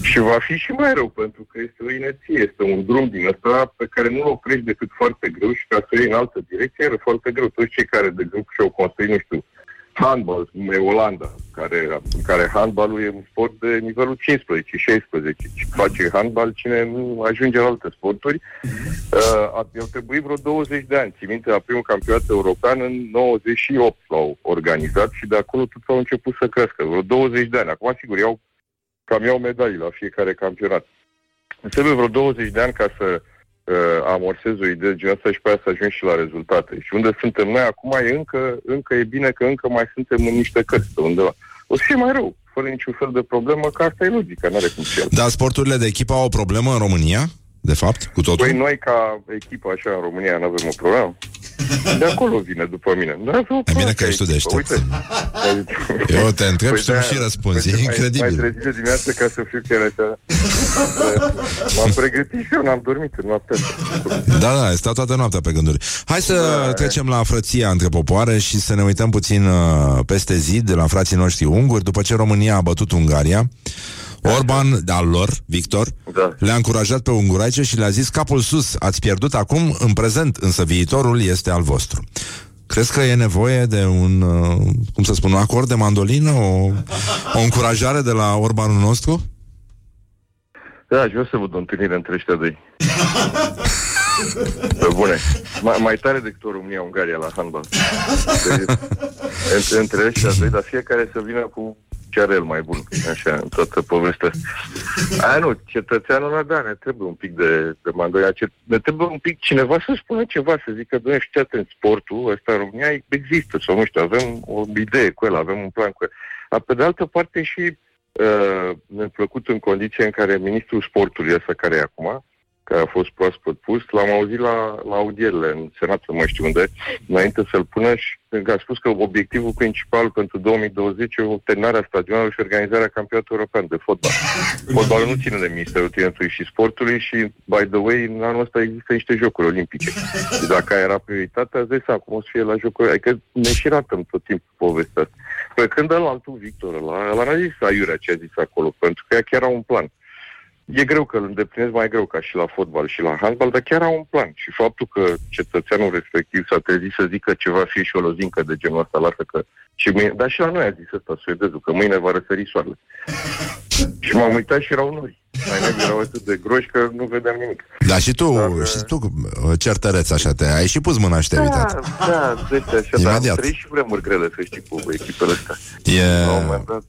Și va fi și mai rău, pentru că este o inerție, este un drum din ăsta pe care nu-l oprești decât foarte greu și ca să iei în altă direcție era foarte greu. Toți cei care, de exemplu, și-au construit, nu știu, handball, cum e Olanda, care, în care handballul e un sport de nivelul 15-16. Și face handball cine nu ajunge la alte sporturi. Uh, a- au trebuit vreo 20 de ani. Țin minte, la primul campionat european în 98 l-au organizat și de acolo tot au început să crească. Vreo 20 de ani. Acum, sigur, iau, cam iau medalii la fiecare campionat. Trebuie vreo 20 de ani ca să uh, amorsezi o idee de genul ăsta și pe aia să ajungi și la rezultate. Și unde suntem noi acum e încă, încă e bine că încă mai suntem în niște cărți pe undeva. O să fie mai rău, fără niciun fel de problemă, că asta e logica, n-are cum să Dar sporturile de echipă au o problemă în România? De fapt, cu totul? Păi noi ca echipă așa în România nu avem o problemă. De acolo vine după mine. Nu avem o E problemă bine că ca ești tu de echipă. deștept. Uite. Eu te întreb și tu de-aia- și răspunzi. E uite, mai- incredibil. Mai trezit de dimineață ca să fiu chiar așa. M-am pregătit și eu, n-am dormit în noaptea asta. Da, da, stat toată noaptea pe gânduri. Hai să Da. trecem la frăția între popoare și să ne uităm puțin uh, peste zid de la frații noștri unguri, după ce România a bătut Ungaria. Orban, de al lor, Victor, Da. le-a încurajat pe unguraice și le-a zis capul sus, ați pierdut acum, în prezent, însă viitorul este al vostru. Crezi că e nevoie de un, uh, cum să spun, un acord de mandolină, o, o încurajare de la Orbanul nostru? Da, aș vrea să văd o întâlnire între ăștia doi. Pe bune. Mai, mai tare decât o România-Ungaria la handball. Deci, între, între ăștia doi, dar fiecare să vină cu ce are el mai bun. Așa, în toată povestea asta. Aia nu, cetățeanul ăla, da, ne trebuie un pic de, de mandoia. Ce, ne trebuie un pic cineva să spună ceva, să zică, doamne, știi atent, sportul ăsta în România există, sau nu știu, avem o idee cu el, avem un plan cu el. Dar pe de altă parte și uh, ne-a plăcut în condiție în care ministrul sportului ăsta care e acum, care a fost proaspăt pus, l-am auzit la, la audierile în Senat, nu mai știu unde, înainte să-l pună și a spus că obiectivul principal pentru 2020 e terminarea stadionului și organizarea campionatului european de fotbal. *laughs* Fotbalul nu ține de Ministerul Tineretului și Sportului și, by the way, în anul ăsta există niște jocuri olimpice. Și dacă aia era prioritatea, îți dai seama cum o să fie la jocuri. Adică ne și ratăm tot timpul povestea asta. Păi când ăla altul Victor, ăla, ăla n-a zis aiurea ce a zis acolo, pentru că ea chiar era un plan. E greu că îl îndeplinesc mai greu ca și la fotbal și la handbal, dar chiar au un plan. Și faptul că cetățeanul respectiv s-a trezit să zică ceva, fie și o lozincă de genul ăsta, lasă că... Și mâine, dar și la noi a zis ăsta, suedezul, că mâine va răsări soarele. *laughs* și m-am uitat și erau nori. Mai nevi erau atât de groși că nu vedeam nimic. Da, și tu, dar, și tu uh, certăreț așa, te ai și pus mâna și te-ai uitat. Da, da, deci așa, dar am Imediat. trăit și vremuri grele, să știi, cu echipele astea. E... La un moment dat,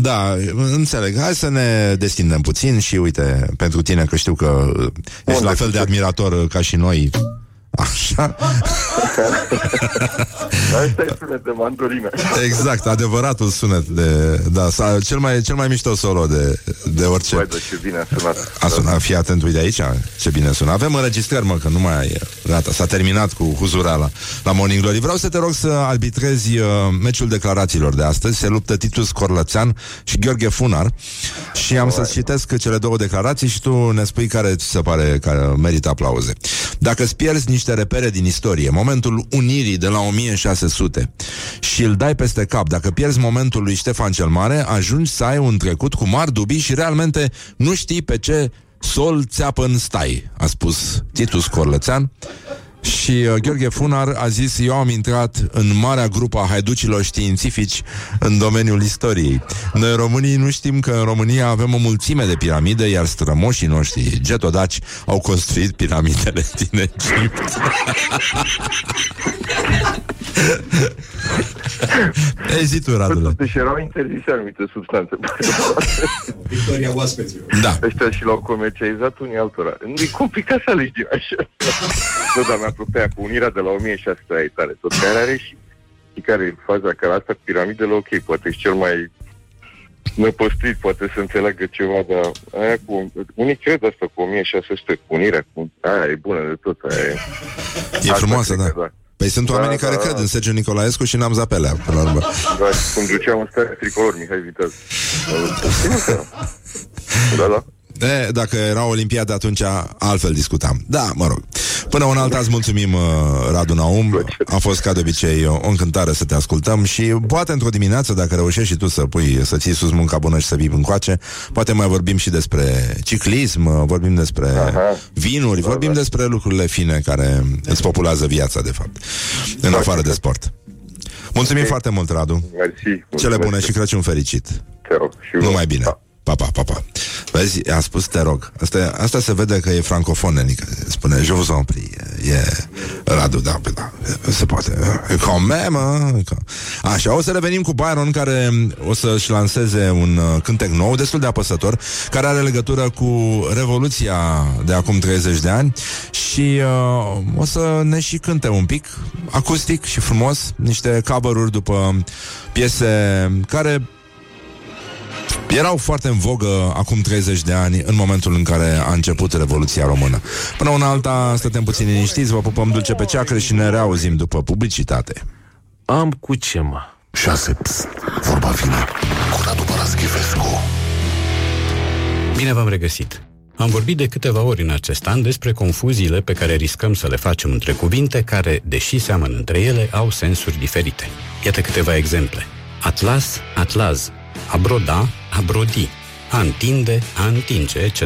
Da, înțeleg. Hai să ne destindem puțin și uite, pentru tine că știu că uh, ești la fel de admirator uh, ca și noi. Așa? *laughs* Asta e sunet de mandolină. Exact, adevăratul sunet de, da, sa, cel mai, cel mai mișto solo de, de orice. Băi, dar ce bine a sunat. A sunat, fii atent, uite aici, ce bine sună. Avem înregistrări, mă, că nu mai e. Gata, s-a terminat cu huzureala la Morning Glory. Vreau să te rog să arbitrezi uh, meciul declarațiilor de astăzi. Se luptă Titus Corlățean și Gheorghe Funar. Și am să-ți citesc cele două declarații și tu ne spui care ți se pare că merită aplauze. Dacă îți pierzi niște repere din istorie, momentul unirii de la 1600 și îl dai peste cap, dacă pierzi momentul lui Ștefan cel Mare, ajungi să ai un trecut cu mari dubii și realmente nu știi pe ce sol țeapă în stai, a spus Titus Corlățean. Și uh, Gheorghe Funar a zis Eu am intrat în marea grupă a haiducilor științifici în domeniul istoriei. Noi românii nu știm că în România avem o mulțime de piramide, iar strămoșii noștri getodaci au construit piramidele din Egipt. *laughs* *laughs* Ei zi tu, Radule. Deci erau interzise anumite substanțe. *laughs* Victoria oaspeților. Da. Ăștia și l-au comercializat unii altora. Nu e complicat să alegi din așa. nu, dar mi-a plăcut aia cu unirea de la 1600 aia e tare. Tot care are și, și care e faza, că asta cu piramidele, ok, poate e cel mai năpăstuit, poate să înțeleagă ceva, dar aia cu... Unii cred asta cu 1600, cu unirea, cu... Aia e bună de tot, aia e... E frumoasă, cred da. Că Păi sunt oamenii Da, care da. cred în Sergiu Nicolaescu și n-am zapelea, până la urmă. Da, cum duceam în stare tricolor, Mihai Viteaz. Da, da. *laughs* E, dacă era Olimpiada, atunci altfel discutam. Da, mă rog. Până un alta îți mulțumim, uh, Radu Naum. A fost ca de obicei o, o încântare să te ascultăm și poate într-o dimineață, dacă reușești și tu să pui, să ții sus munca bună și să vii încoace, poate mai vorbim și despre ciclism, uh, vorbim despre vinuri, vorbim despre lucrurile fine care îți populează viața, de fapt, în afară de sport. Mulțumim foarte mult, Radu. Mersi. Cele bune și Crăciun fericit. Te rog. Și Numai bine. Pa, pa, pa, pa. Vezi, a spus te rog. Asta, asta se vede că e francofon, nenică. Spune, je vous en prie. E Radu, da, pe da. Se poate. Quand même, Așa, o să revenim cu Byron, care o să-și lanseze un uh, cântec nou, destul de apăsător, care are legătură cu Revoluția de acum 30 de ani și uh, o să ne și cânte un pic, acustic și frumos, niște cover după piese care erau foarte în vogă acum 30 de ani, în momentul în care a început Revoluția Română. Până una alta, stătem puțin liniștiți, vă pupăm dulce pe ceacră și ne reauzim după publicitate. Am cu ce, mă? Șase, pst, vorba vine cu Radu Paraschivescu. Bine v-am regăsit! Am vorbit de câteva ori în acest an despre confuziile pe care riscăm să le facem între cuvinte care, deși seamănă între ele, au sensuri diferite. Iată câteva exemple. Atlas, atlaz, a broda, a brodi, a întinde, a întinge, etc.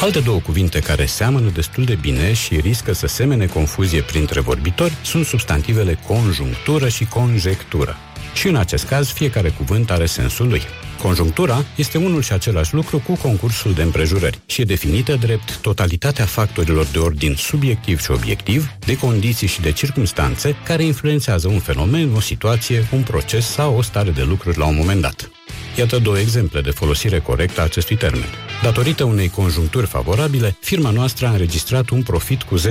Alte două cuvinte care seamănă destul de bine și riscă să semene confuzie printre vorbitori sunt substantivele conjunctură și conjectură. Și în acest caz, fiecare cuvânt are sensul lui. Conjunctura este unul și același lucru cu concursul de împrejurări și e definită drept totalitatea factorilor de ordin subiectiv și obiectiv, de condiții și de circunstanțe care influențează un fenomen, o situație, un proces sau o stare de lucruri la un moment dat. Iată două exemple de folosire corectă a acestui termen. Datorită unei conjuncturi favorabile, firma noastră a înregistrat un profit cu 10%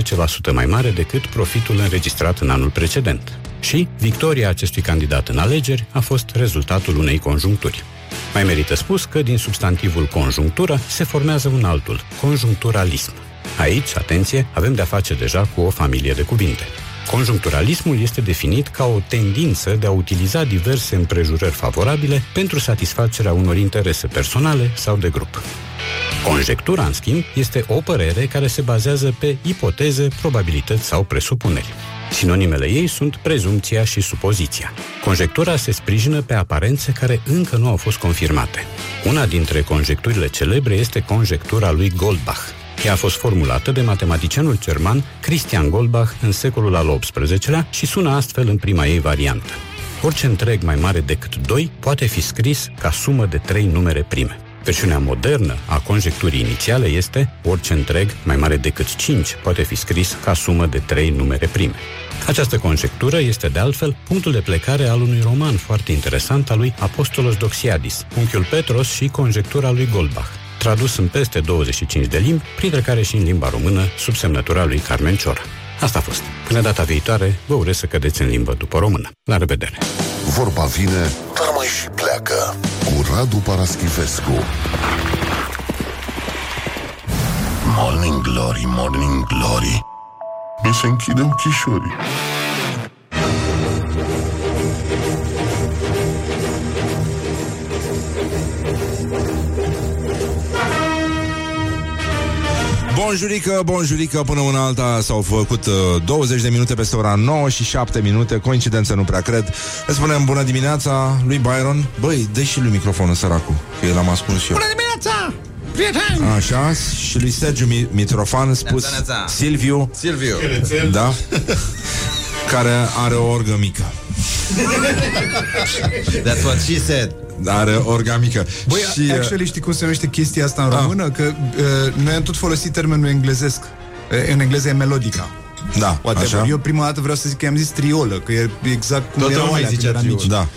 mai mare decât profitul înregistrat în anul precedent. Și victoria acestui candidat în alegeri a fost rezultatul unei conjuncturi. Mai merită spus că din substantivul conjunctură se formează un altul, conjuncturalism. Aici, atenție, avem de-a face deja cu o familie de cuvinte. Conjuncturalismul este definit ca o tendință de a utiliza diverse împrejurări favorabile pentru satisfacerea unor interese personale sau de grup. Conjectura, în schimb, este o părere care se bazează pe ipoteze, probabilități sau presupuneri. Sinonimele ei sunt prezumția și supoziția. Conjectura se sprijină pe aparențe care încă nu au fost confirmate. Una dintre conjecturile celebre este conjectura lui Goldbach. Ea a fost formulată de matematicianul german Christian Goldbach în secolul al XVIII-lea și sună astfel în prima ei variantă. Orice întreg mai mare decât 2 poate fi scris ca sumă de 3 numere prime. Versiunea modernă a conjecturii inițiale este orice întreg mai mare decât 5 poate fi scris ca sumă de 3 numere prime. Această conjectură este de altfel punctul de plecare al unui roman foarte interesant al lui Apostolos Doxiadis, unchiul Petros și conjectura lui Goldbach, tradus în peste 25 de limbi, printre care și în limba română, sub semnătura lui Carmen Ciora. Asta a fost. Până data viitoare, vă urez să cădeți în limbă după română. La revedere! Vorba vine, dar mai și pleacă. Cu Radu Paraschivescu. Morning Glory, Morning Glory. Mi se închide ochișorii. Bonjurică, bonjurică, până una alta s-au făcut uh, 20 de minute peste ora 9 și 7 minute, coincidență nu prea cred. Le spunem bună dimineața lui Byron. Băi, dă și lui microfonul săracul, că el am ascuns și eu. Bună dimineața! Prieteni! Așa, și lui Sergiu Mi- Mitrofan spus Neața, neața. Silviu, Silviu. da, *laughs* care are o orgă mică. *laughs* That's what she said. Are orga mică. Băi, și, uh, actually știi cum se numește chestia asta în română? Că uh, noi am tot folosit termenul englezesc. Uh, în engleză e melodica. Da, Whatever. așa. Eu prima dată vreau să zic că i-am zis triolă, că e exact cum Toată erau lumea alea zicea când eram mici. Da.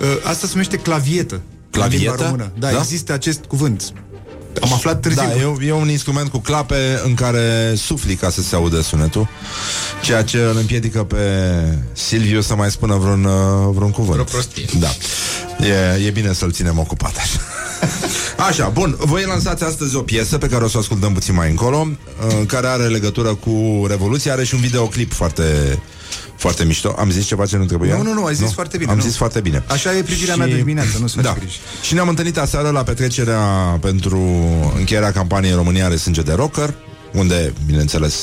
Uh, asta se numește clavietă. Clavietă? În limba română. Da, Da? există acest cuvânt. Am aflat târziu. Da, e, e un instrument cu clape în care sufli ca să se audă sunetul, ceea ce îl împiedică pe Silviu să mai spună vreun, uh, vreun cuvânt. Vreo prostie. Da. E, e bine să-l ținem ocupat așa. Așa, bun, voi lansați astăzi o piesă pe care o să o ascultăm puțin mai încolo, uh, care are legătură cu Revoluția, are și un videoclip foarte foarte mișto. Am zis ceva ce nu trebuia? Nu, nu, nu, ai zis foarte bine, Am nu. zis foarte bine. Așa e privirea mea de dimineață, nu-ți faci da. griji. Și ne-am întâlnit aseară la petrecerea pentru încheierea campaniei România are sânge de rocker, unde, bineînțeles,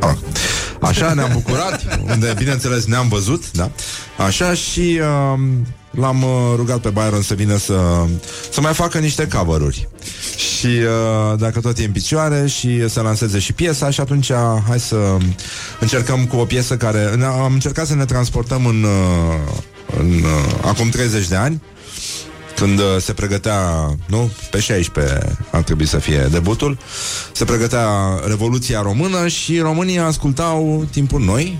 Ah. Așa ne-am bucurat, *laughs* unde, bineînțeles, ne-am văzut, da? Așa și uh, l-am uh, rugat pe Byron să vină să, să mai facă niște cover-uri. Și uh, dacă tot e în picioare și să lanseze și piesa și atunci hai să încercăm cu o piesă care... ne- Am încercat să ne transportăm în, uh, în uh, acum 30 de ani când uh, se pregătea, nu, pe 16 ar trebui să fie debutul, se pregătea Revoluția Română și românii ascultau timpul noi.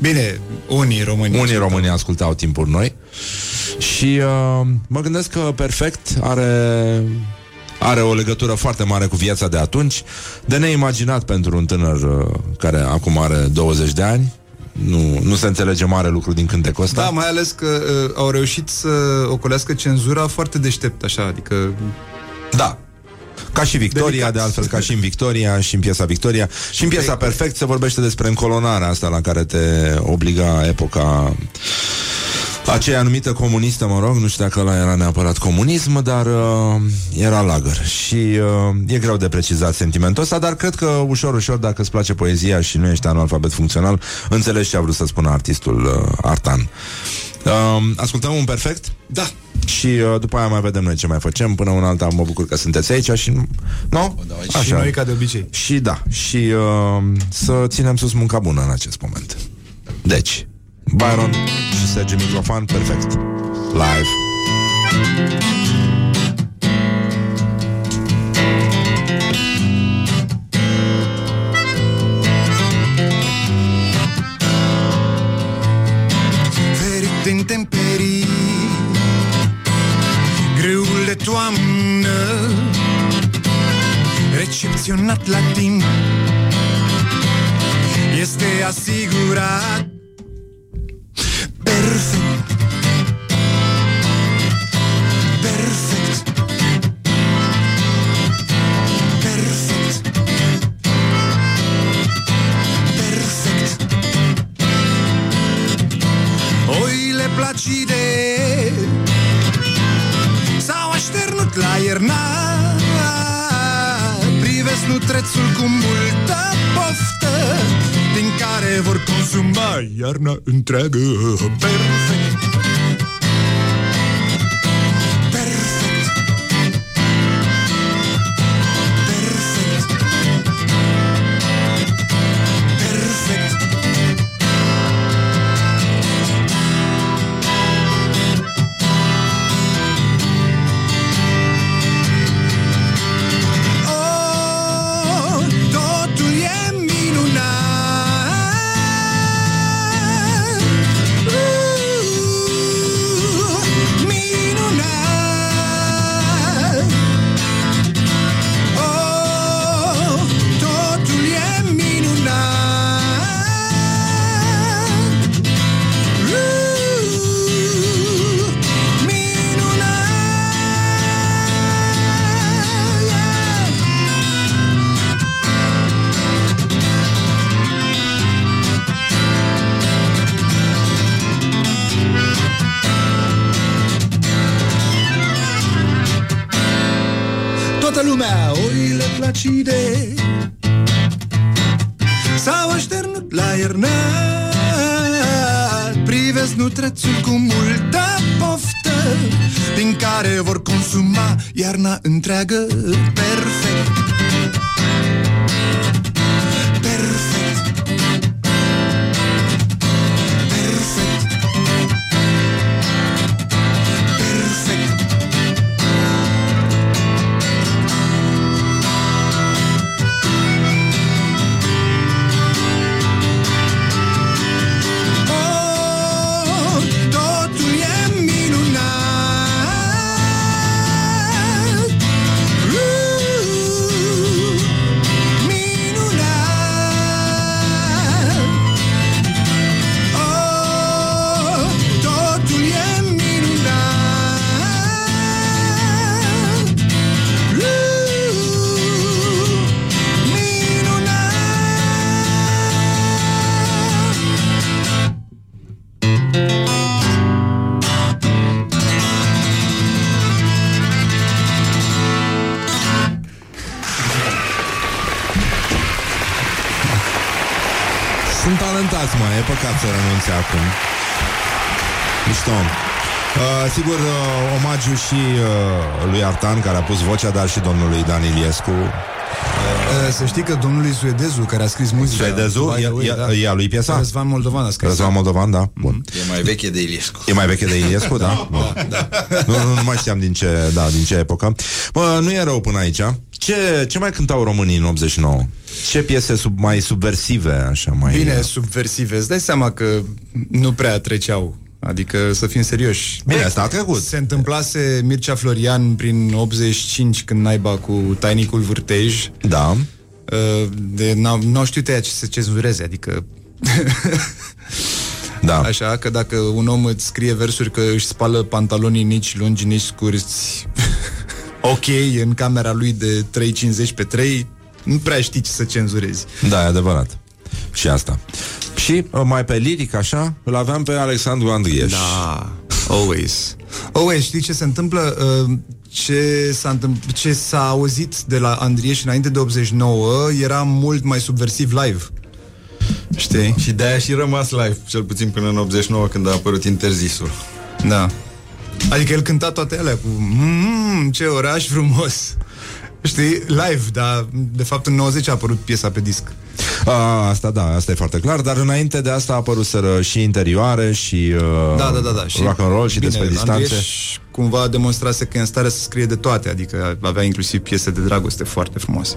Bine, unii români. Unii români ascultau timpul noi. Și uh, mă gândesc că perfect are are o legătură foarte mare cu viața de atunci, de neimaginat pentru un tânăr uh, care acum are 20 de ani. Nu, nu se înțelege mare lucru din cântecul ăsta. Da, mai ales că uh, au reușit să ocolească cenzura foarte deștept, așa, adică... Da. Ca și Victoria, Delicat. de altfel, ca și în Victoria și în piesa Victoria. Și în piesa Perfect se vorbește despre încolonarea asta la care te obliga epoca aceea numită comunistă, mă rog, nu știu dacă ăla era neapărat comunism, dar uh, era lagăr. Și uh, e greu de precizat sentimentul ăsta, dar cred că ușor, ușor, dacă îți place poezia și nu ești analfabet funcțional, înțelegi ce a vrut să spună artistul uh, Artan. Uh, ascultăm un perfect? Da. Și uh, după aia mai vedem noi ce mai facem. Până una alta mă bucur că sunteți aici și... Nu? Și noi ca de obicei. Și da, și uh, să ținem sus munca bună în acest moment. Deci, Byron și Sergiu Microfan, perfect. Live. Ferit în temperii Grâul de toamnă Recepționat la timp Este asigurat. Perfect Perfect Perfect iarna întreagă. Perfect sigur, uh, omagiu și uh, lui Artan, care a pus vocea, dar și domnului Dan Iliescu. Uh, Să știi că domnului Suedezu, care a scris muzica Suedezul? by the E- way, e- da. e a lui piesa? Răzvan Moldovan a scris Răzvan Moldovan, da? Bun. E mai veche de Iliescu. E mai veche de Iliescu, da? *laughs* Bun. Nu, nu, nu mai știam din ce, da, din ce epocă. Bă, nu e rău până aici. Ce, ce mai cântau românii în 89? Ce piese sub, mai subversive, așa, mai... Bine, subversive. Îți dai seama că nu prea treceau. Adică, să fim serioși. Bine, asta a trecut. Se întâmplase Mircea Florian prin 85, când naiba cu Tainicul Vârtej. Da. De, n-au, n-au știut ea ce să cenzureze, adică... *laughs* Da. Așa că dacă un om îți scrie versuri că își spală pantalonii nici lungi, nici scurți, *laughs* ok, în camera lui de 3,50 pe 3, nu prea știi ce să cenzurezi. Da, e adevărat. Și asta. Și uh, mai pe liric, așa, îl aveam pe Alexandru Andrieș. Da, always. Always, știi ce se întâmplă? Uh, Ce s-a, întâmpl- ce s-a auzit de la Andrieș înainte de 89 era mult mai subversiv live. Știi? Și de-aia și rămas live, cel puțin până în 89, când a apărut interzisul. Da. Adică el cânta toate alea cu mmm, ce oraș frumos. Știi? Live, dar de fapt în 90 a apărut piesa pe disc. A, asta da, asta e foarte clar, dar înainte de asta a apăruseră și interioare și, uh, Da, da, da, da. rock and roll și bine, despre distanțe. Andrieș cumva demonstrase că e în stare să scrie de toate, adică avea inclusiv piese de dragoste foarte frumoase.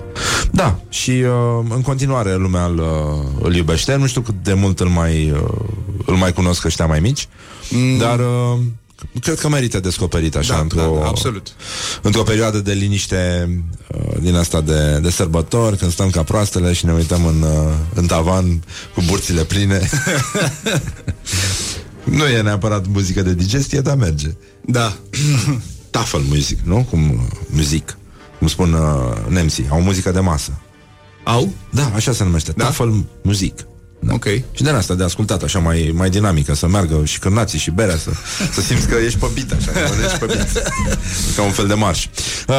Da, și uh, în continuare lumea îl, uh, îl iubește. Nu știu cât de mult îl mai, uh, îl mai cunosc ăștia mai mici, mm. dar uh, cred că merită descoperit așa Da, într-o, da, da, absolut. într-o perioadă de liniște uh, din asta de, de sărbători, când stăm ca proastele și ne uităm în, uh, în tavan cu burțile pline. *laughs* nu e neapărat muzică de digestie, dar merge. Da. *clears throat* Tafel music, nu? Cum uh, muzic. Cum spun uh, nemții. Au muzică de masă. Au? Da, așa se numește. Da? Tafel muzic. Da. Ok. Și de asta de ascultat, așa mai, mai dinamică, să meargă și cârnații și berea, să, să simți că ești pe beat, așa, că ești pe beat. *laughs* Ca un fel de marș. Uh,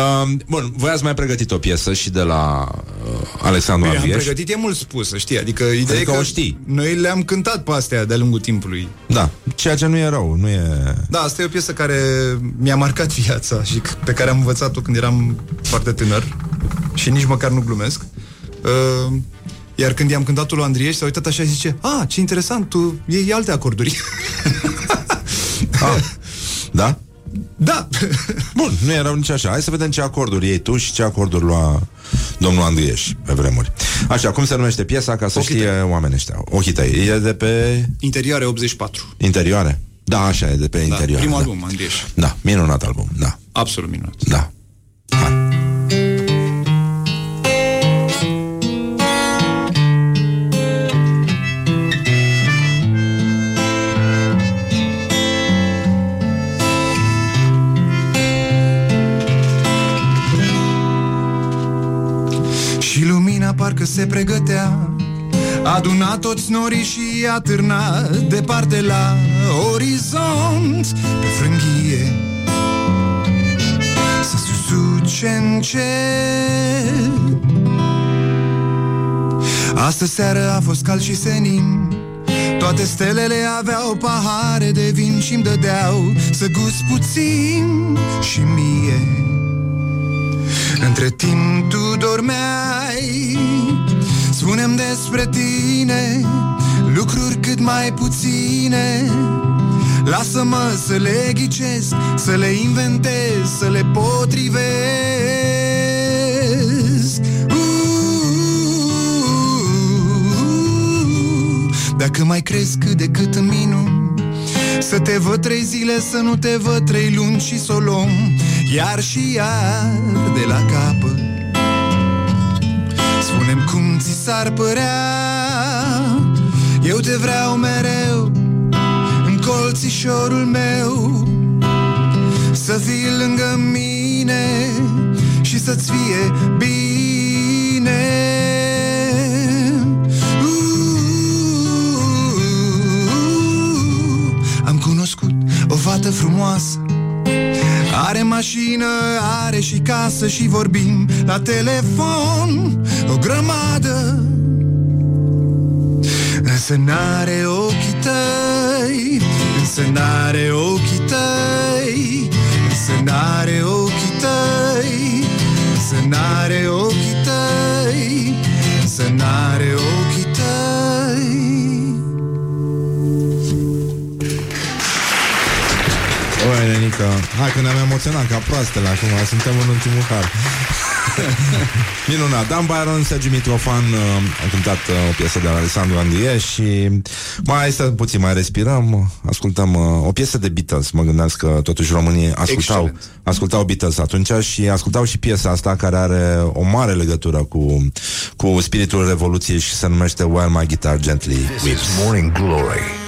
bun, voi ați mai pregătit o piesă și de la uh, Alexandru Păi, am Andrieș. pregătit, e mult spus, să știi. Adică ideea Adică e că o știi. noi le-am cântat pe astea de-a lungul timpului. Da, ceea ce nu e rău, nu e... Da, asta e o piesă care mi-a marcat viața și pe care am învățat-o când eram foarte tânăr și nici măcar nu glumesc. Uh, iar când i-am cântat-o lui Andrieș, s-a uitat așa și zice Ah, ce interesant, tu iei alte acorduri. *laughs* Ah, da? Da. Bun, nu erau nici așa. Hai să vedem ce acorduri iei tu și ce acorduri lua domnul Andrieș pe vremuri. Așa, cum se numește piesa, ca să Ochii știe oamenii ăștia? Ochii tăi. E de pe Interioare 84. interioare? Da, așa, e de pe Da, interioare. primul da. album, Andrieș. Da, minunat album, da. Absolut minunat. Da. Și pregătea Aduna toți norii și i-a târna Departe la orizont Pe frânghie. Să susuce încet Astă seară a fost cald și senin. Toate stelele aveau pahare de vin și-mi dădeau Să gust puțin și mie. Între timp tu dormeai Spunem despre tine Lucruri cât mai puține. Lasă-mă să le ghicesc Să le inventez Să le potrivesc. Uuu, Dacă mai crezi cât de cât în minuni Să te văd trei zile, să nu te văd trei luni și să o luăm Iar și iar de la capăt s-ar părea Eu te vreau mereu În colțișorul meu. Să fii lângă mine Și să-ți fie bine. Uuu, Am cunoscut o fată frumoasă are mașină, are și casă și vorbim la telefon. O grămadă. Însă n-are ochii tăi, însă n-are ochii tăi Însă n-are ochii tăi, însă n-are ochii tăi Însă n-are hai că ne-am emoționat ca proastele acum, suntem în ultimul har. *laughs* Minunat, Dan Byron, Sergiu Mitrofan uh, a cântat uh, o piesă de la Alessandro Andrie și mai stă puțin, mai respirăm, ascultăm uh, o piesă de Beatles, mă gândesc că totuși românii ascultau, Excelent. ascultau Beatles atunci și ascultau și piesa asta care are o mare legătură cu, cu spiritul Revoluției și se numește While My Guitar Gently Weeps. Morning Glory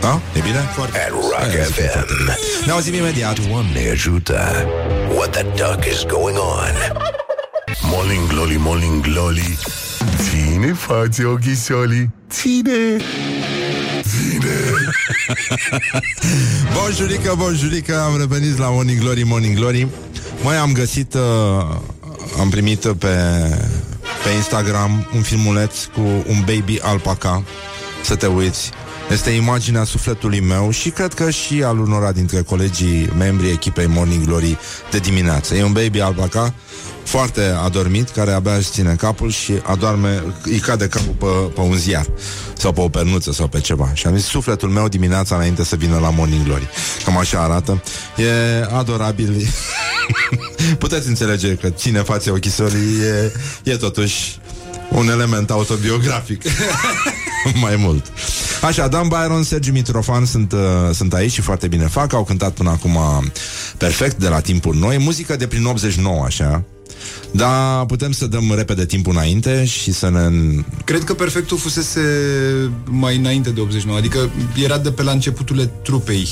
Da? E bine? at Rock FM. Ne auzim imediat. Doamne ajută! What the duck is going on? Morning Glory, Morning Glory Ține față ochișolii Ține Ține *laughs* Bonjurică, bonjurică, am revenit la Morning Glory, Morning Glory. Mai am găsit, uh, am primit pe, pe Instagram un filmuleț cu un baby alpaca. Să te uiți. Este imaginea sufletului meu și cred că și al unora dintre colegii membrii echipei Morning Glory de dimineață. E un baby alpaca foarte adormit, care abia își ține capul și adorme, îi cade capul pe, pe un ziar sau pe o pernuță sau pe ceva. Și am zis, sufletul meu dimineața înainte să vină la Morning Glory. Cam așa arată. E adorabil. *laughs* Puteți înțelege că ține față ochisorii e, e totuși un element autobiografic. *laughs* *laughs* Mai mult. Așa, Dan Byron, Sergiu Mitrofan sunt, uh, sunt aici și foarte bine fac. Au cântat până acum perfect de la timpuri noi. Muzică de prin 89, așa. Dar putem să dăm repede timpul înainte și să ne... Cred că perfectul fusese mai înainte de 89, adică era de pe la începuturile trupei.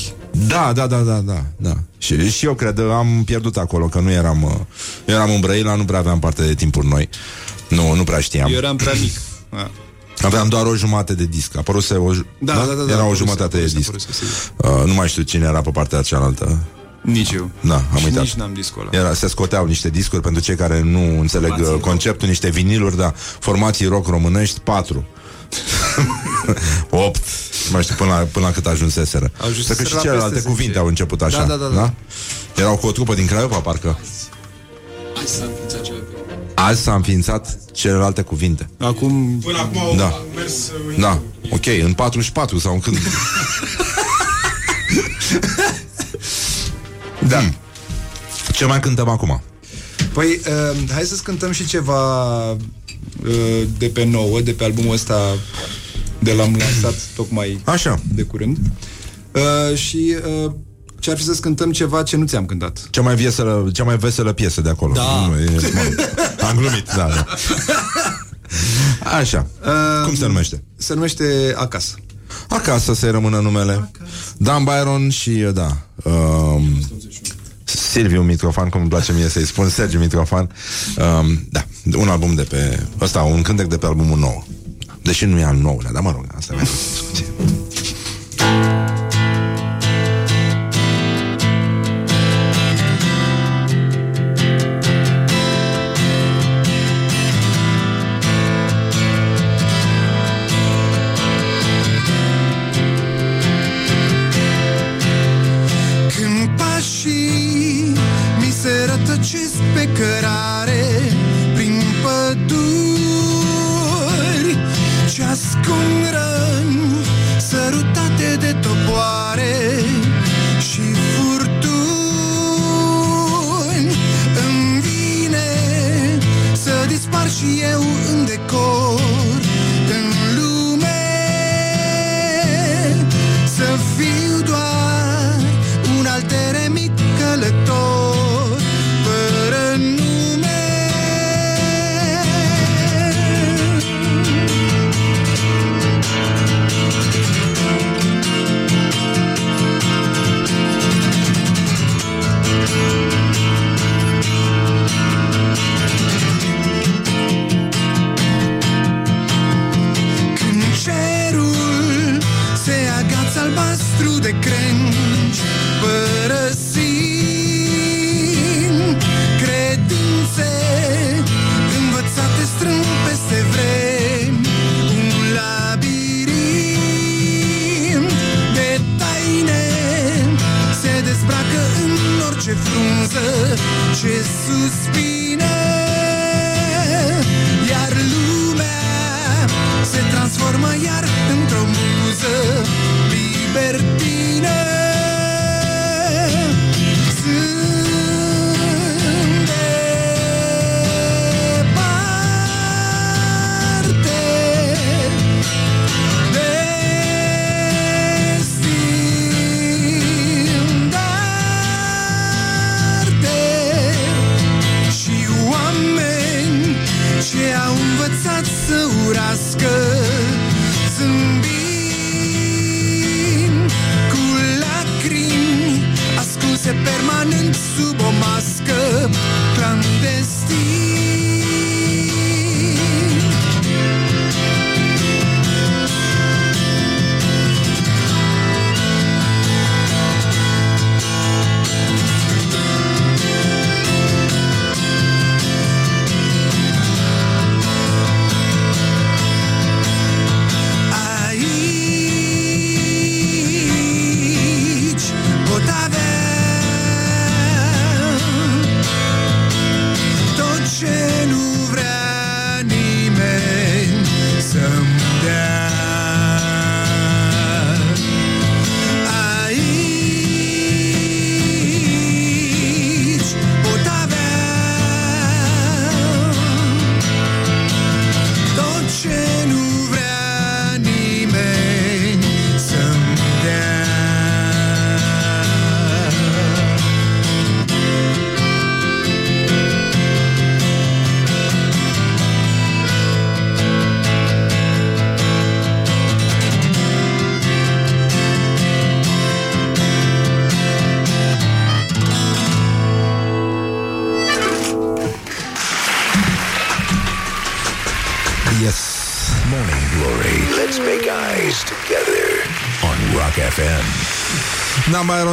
Da, da, da, da, da, da. Și, și eu cred, am pierdut acolo, că nu eram... uh, Eu eram în Brăila, nu prea aveam parte de timpuri noi. Nu, nu prea știam. Eu eram prea mic. *laughs* A. Aveam doar o jumătate de disc. A apăruse o, ju- Da, da, da, da, Era o apăruse, jumătate de apăruse, disc. apăruse, sigur. uh, nu mai știu cine era pe partea cealaltă. Nici eu. Da, am Și uitat. nici n-am discul ăla. Era, se scoteau niște discuri pentru cei care nu înțeleg Formații uh, conceptul, niște viniluri, da, formații rock românești, patru. *laughs* 8 mai știu până la, până la cât ajunseseră. Ajunseseră Cred că și la celelalte peste cuvinte 10. au început așa. Da, da, da, da. Erau cu o trupă din Craiova, parcă. Azi s-a înființat celelalte cuvinte. Acum... Până acum au Da. mers... Da, ok, în 44 sau în când. *laughs* da. Ce mai cântăm acum? Păi, uh, hai să-ți cântăm și ceva uh, de pe nouă, de pe albumul ăsta de l-am lansat tocmai Așa. de curând. Uh, și uh, ce ar fi să-ți cântăm ceva ce nu ți-am cântat. Cea mai veselă, cea mai veselă piesă de acolo. Da. Nu, e, mă, am glumit, da, da. Așa. Uh, Cum se numește? Se numește Acasă. Acasă se rămână numele. Dan Byron și, da, um, Silviu Mitrofan, cum îmi place mie să-i spun, Sergiu Mitrofan. Um, da, un album de pe... Ăsta, un cântec de pe albumul nou. Deși nu e al nouălea, dar mă rog, asta e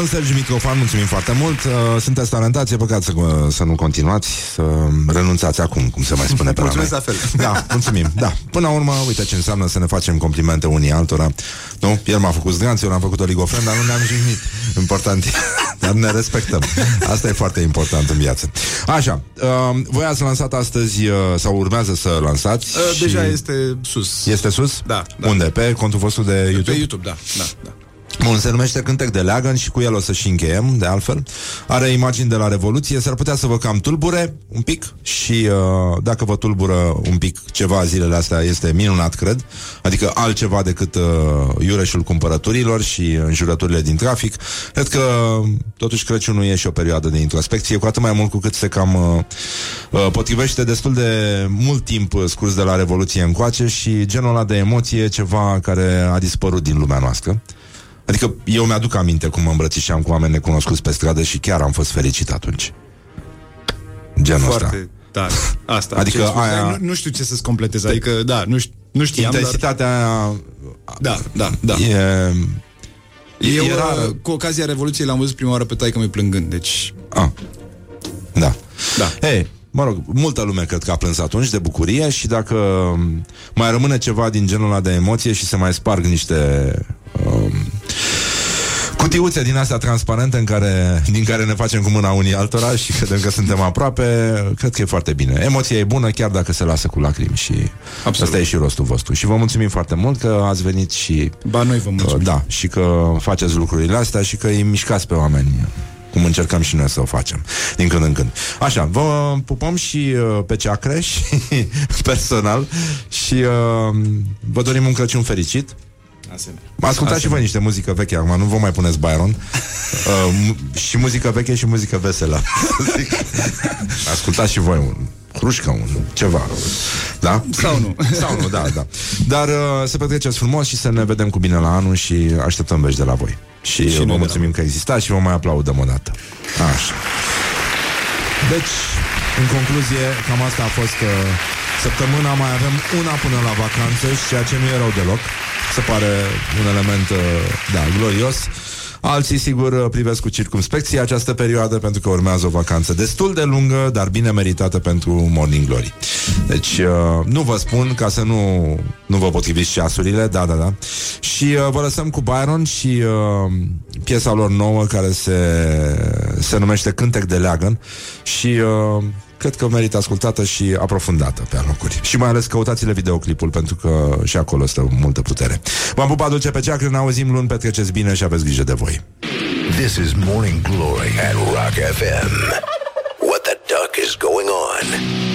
Da, Byron, Sergi Microfan, mulțumim foarte mult. Uh, Sunteți talentați, e păcat să, uh, să nu continuați, să renunțați acum, cum se mai spune pe la Mulțumesc noi. la fel. Da, mulțumim. Da. Până la urmă, uite ce înseamnă să ne facem complimente unii altora. Nu? El m-a făcut zganț, eu l-am făcut oligofren, dar nu ne-am jignit. Important. e- *laughs* dar ne respectăm. Asta e foarte important în viață. Așa, uh, voi ați lansat astăzi, uh, sau urmează să lansați. Uh, și- Deja este sus. Este sus? Da, da. Unde? Pe contul vostru de YouTube? Pe YouTube, da, da, da. Bun, se numește Cântec de Leagăn și cu el o să și încheiem, de altfel. Are imagini de la Revoluție, s-ar putea să vă cam tulbure un pic și uh, dacă vă tulbură un pic ceva zilele astea este minunat, cred. Adică altceva decât uh, iureșul cumpărăturilor și înjurăturile din trafic. Cred că totuși Crăciunul e și o perioadă de introspecție, cu atât mai mult cu cât se cam uh, uh, potrivește destul de mult timp uh, scurs de la Revoluție încoace și genul ăla de emoție e ceva care a dispărut din lumea noastră. Adică eu mi-aduc aminte cum mă îmbrățișeam cu oameni necunoscuți pe stradă și chiar am fost fericit atunci. Genul Foarte ăsta. tare. Asta. Adică ce ai spus, aia- dar Nu, nu știu ce să-ți completez. Adică, da, nu, știu, nu știam, dar... Intensitatea aia Da, da, da. e... Eu, e rară. uh, cu ocazia Revoluției, l-am văzut prima oară pe taică mi plângând, deci... Ah. Da. Da. Ei, mă rog, multă lume cred că a plâns atunci de bucurie și dacă um, mai rămâne ceva din genul ăla de emoție și se mai sparg niște um, cutiuțe din astea transparente în care, din care ne facem cu mâna unii altora și credem că suntem aproape, cred că e foarte bine. Emoția e bună chiar dacă se lasă cu lacrimi și Absolut. asta e și rostul vostru. Și vă mulțumim foarte mult că ați venit și Ba, noi vă mulțumim. Uh, Da, și că faceți lucrurile astea și că îi mișcați pe oameni cum încercăm și noi să o facem din când în când. Așa, vă pupăm și uh, pe ceacre și *laughs* personal și uh, vă dorim un Crăciun fericit. Asemenea. Ascultați și voi niște muzică veche acum, nu vă mai puneți Byron. *laughs* Uh, mu- și muzică veche și muzică veselă. *laughs* Zic. Ascultați și voi un hrușcă, un ceva. Da? Sau nu. *laughs* Sau nu, da, da. Dar uh, să petreceți frumos și să ne vedem cu bine la anul și așteptăm vești de la voi. Și, Și și noi vă de mulțumim că existați și vă mai aplaudăm o dată. Așa. Deci, în concluzie, cam asta a fost uh, săptămâna, mai avem una până la vacanță și ceea ce nu e rău deloc. Se pare un element, uh, da, glorios. Alții, sigur, uh, privesc cu circumspecție această perioadă pentru că urmează o vacanță destul de lungă, dar bine meritată pentru Morning Glory. Deci, uh, nu vă spun ca să nu, nu vă potriviți ceasurile, da, da, da. Și uh, vă lăsăm cu Byron și uh, piesa lor nouă care se, se numește Cântec de Leagăn și uh, cred că merită ascultată și aprofundată pe alocuri. Și mai ales căutați-le videoclipul pentru că și acolo stă multă putere. V-am pupat dulce pe ceacră, ne auzim luni, petreceți bine și aveți grijă de voi. This is Morning Glory at Rock FM. What the duck is going on?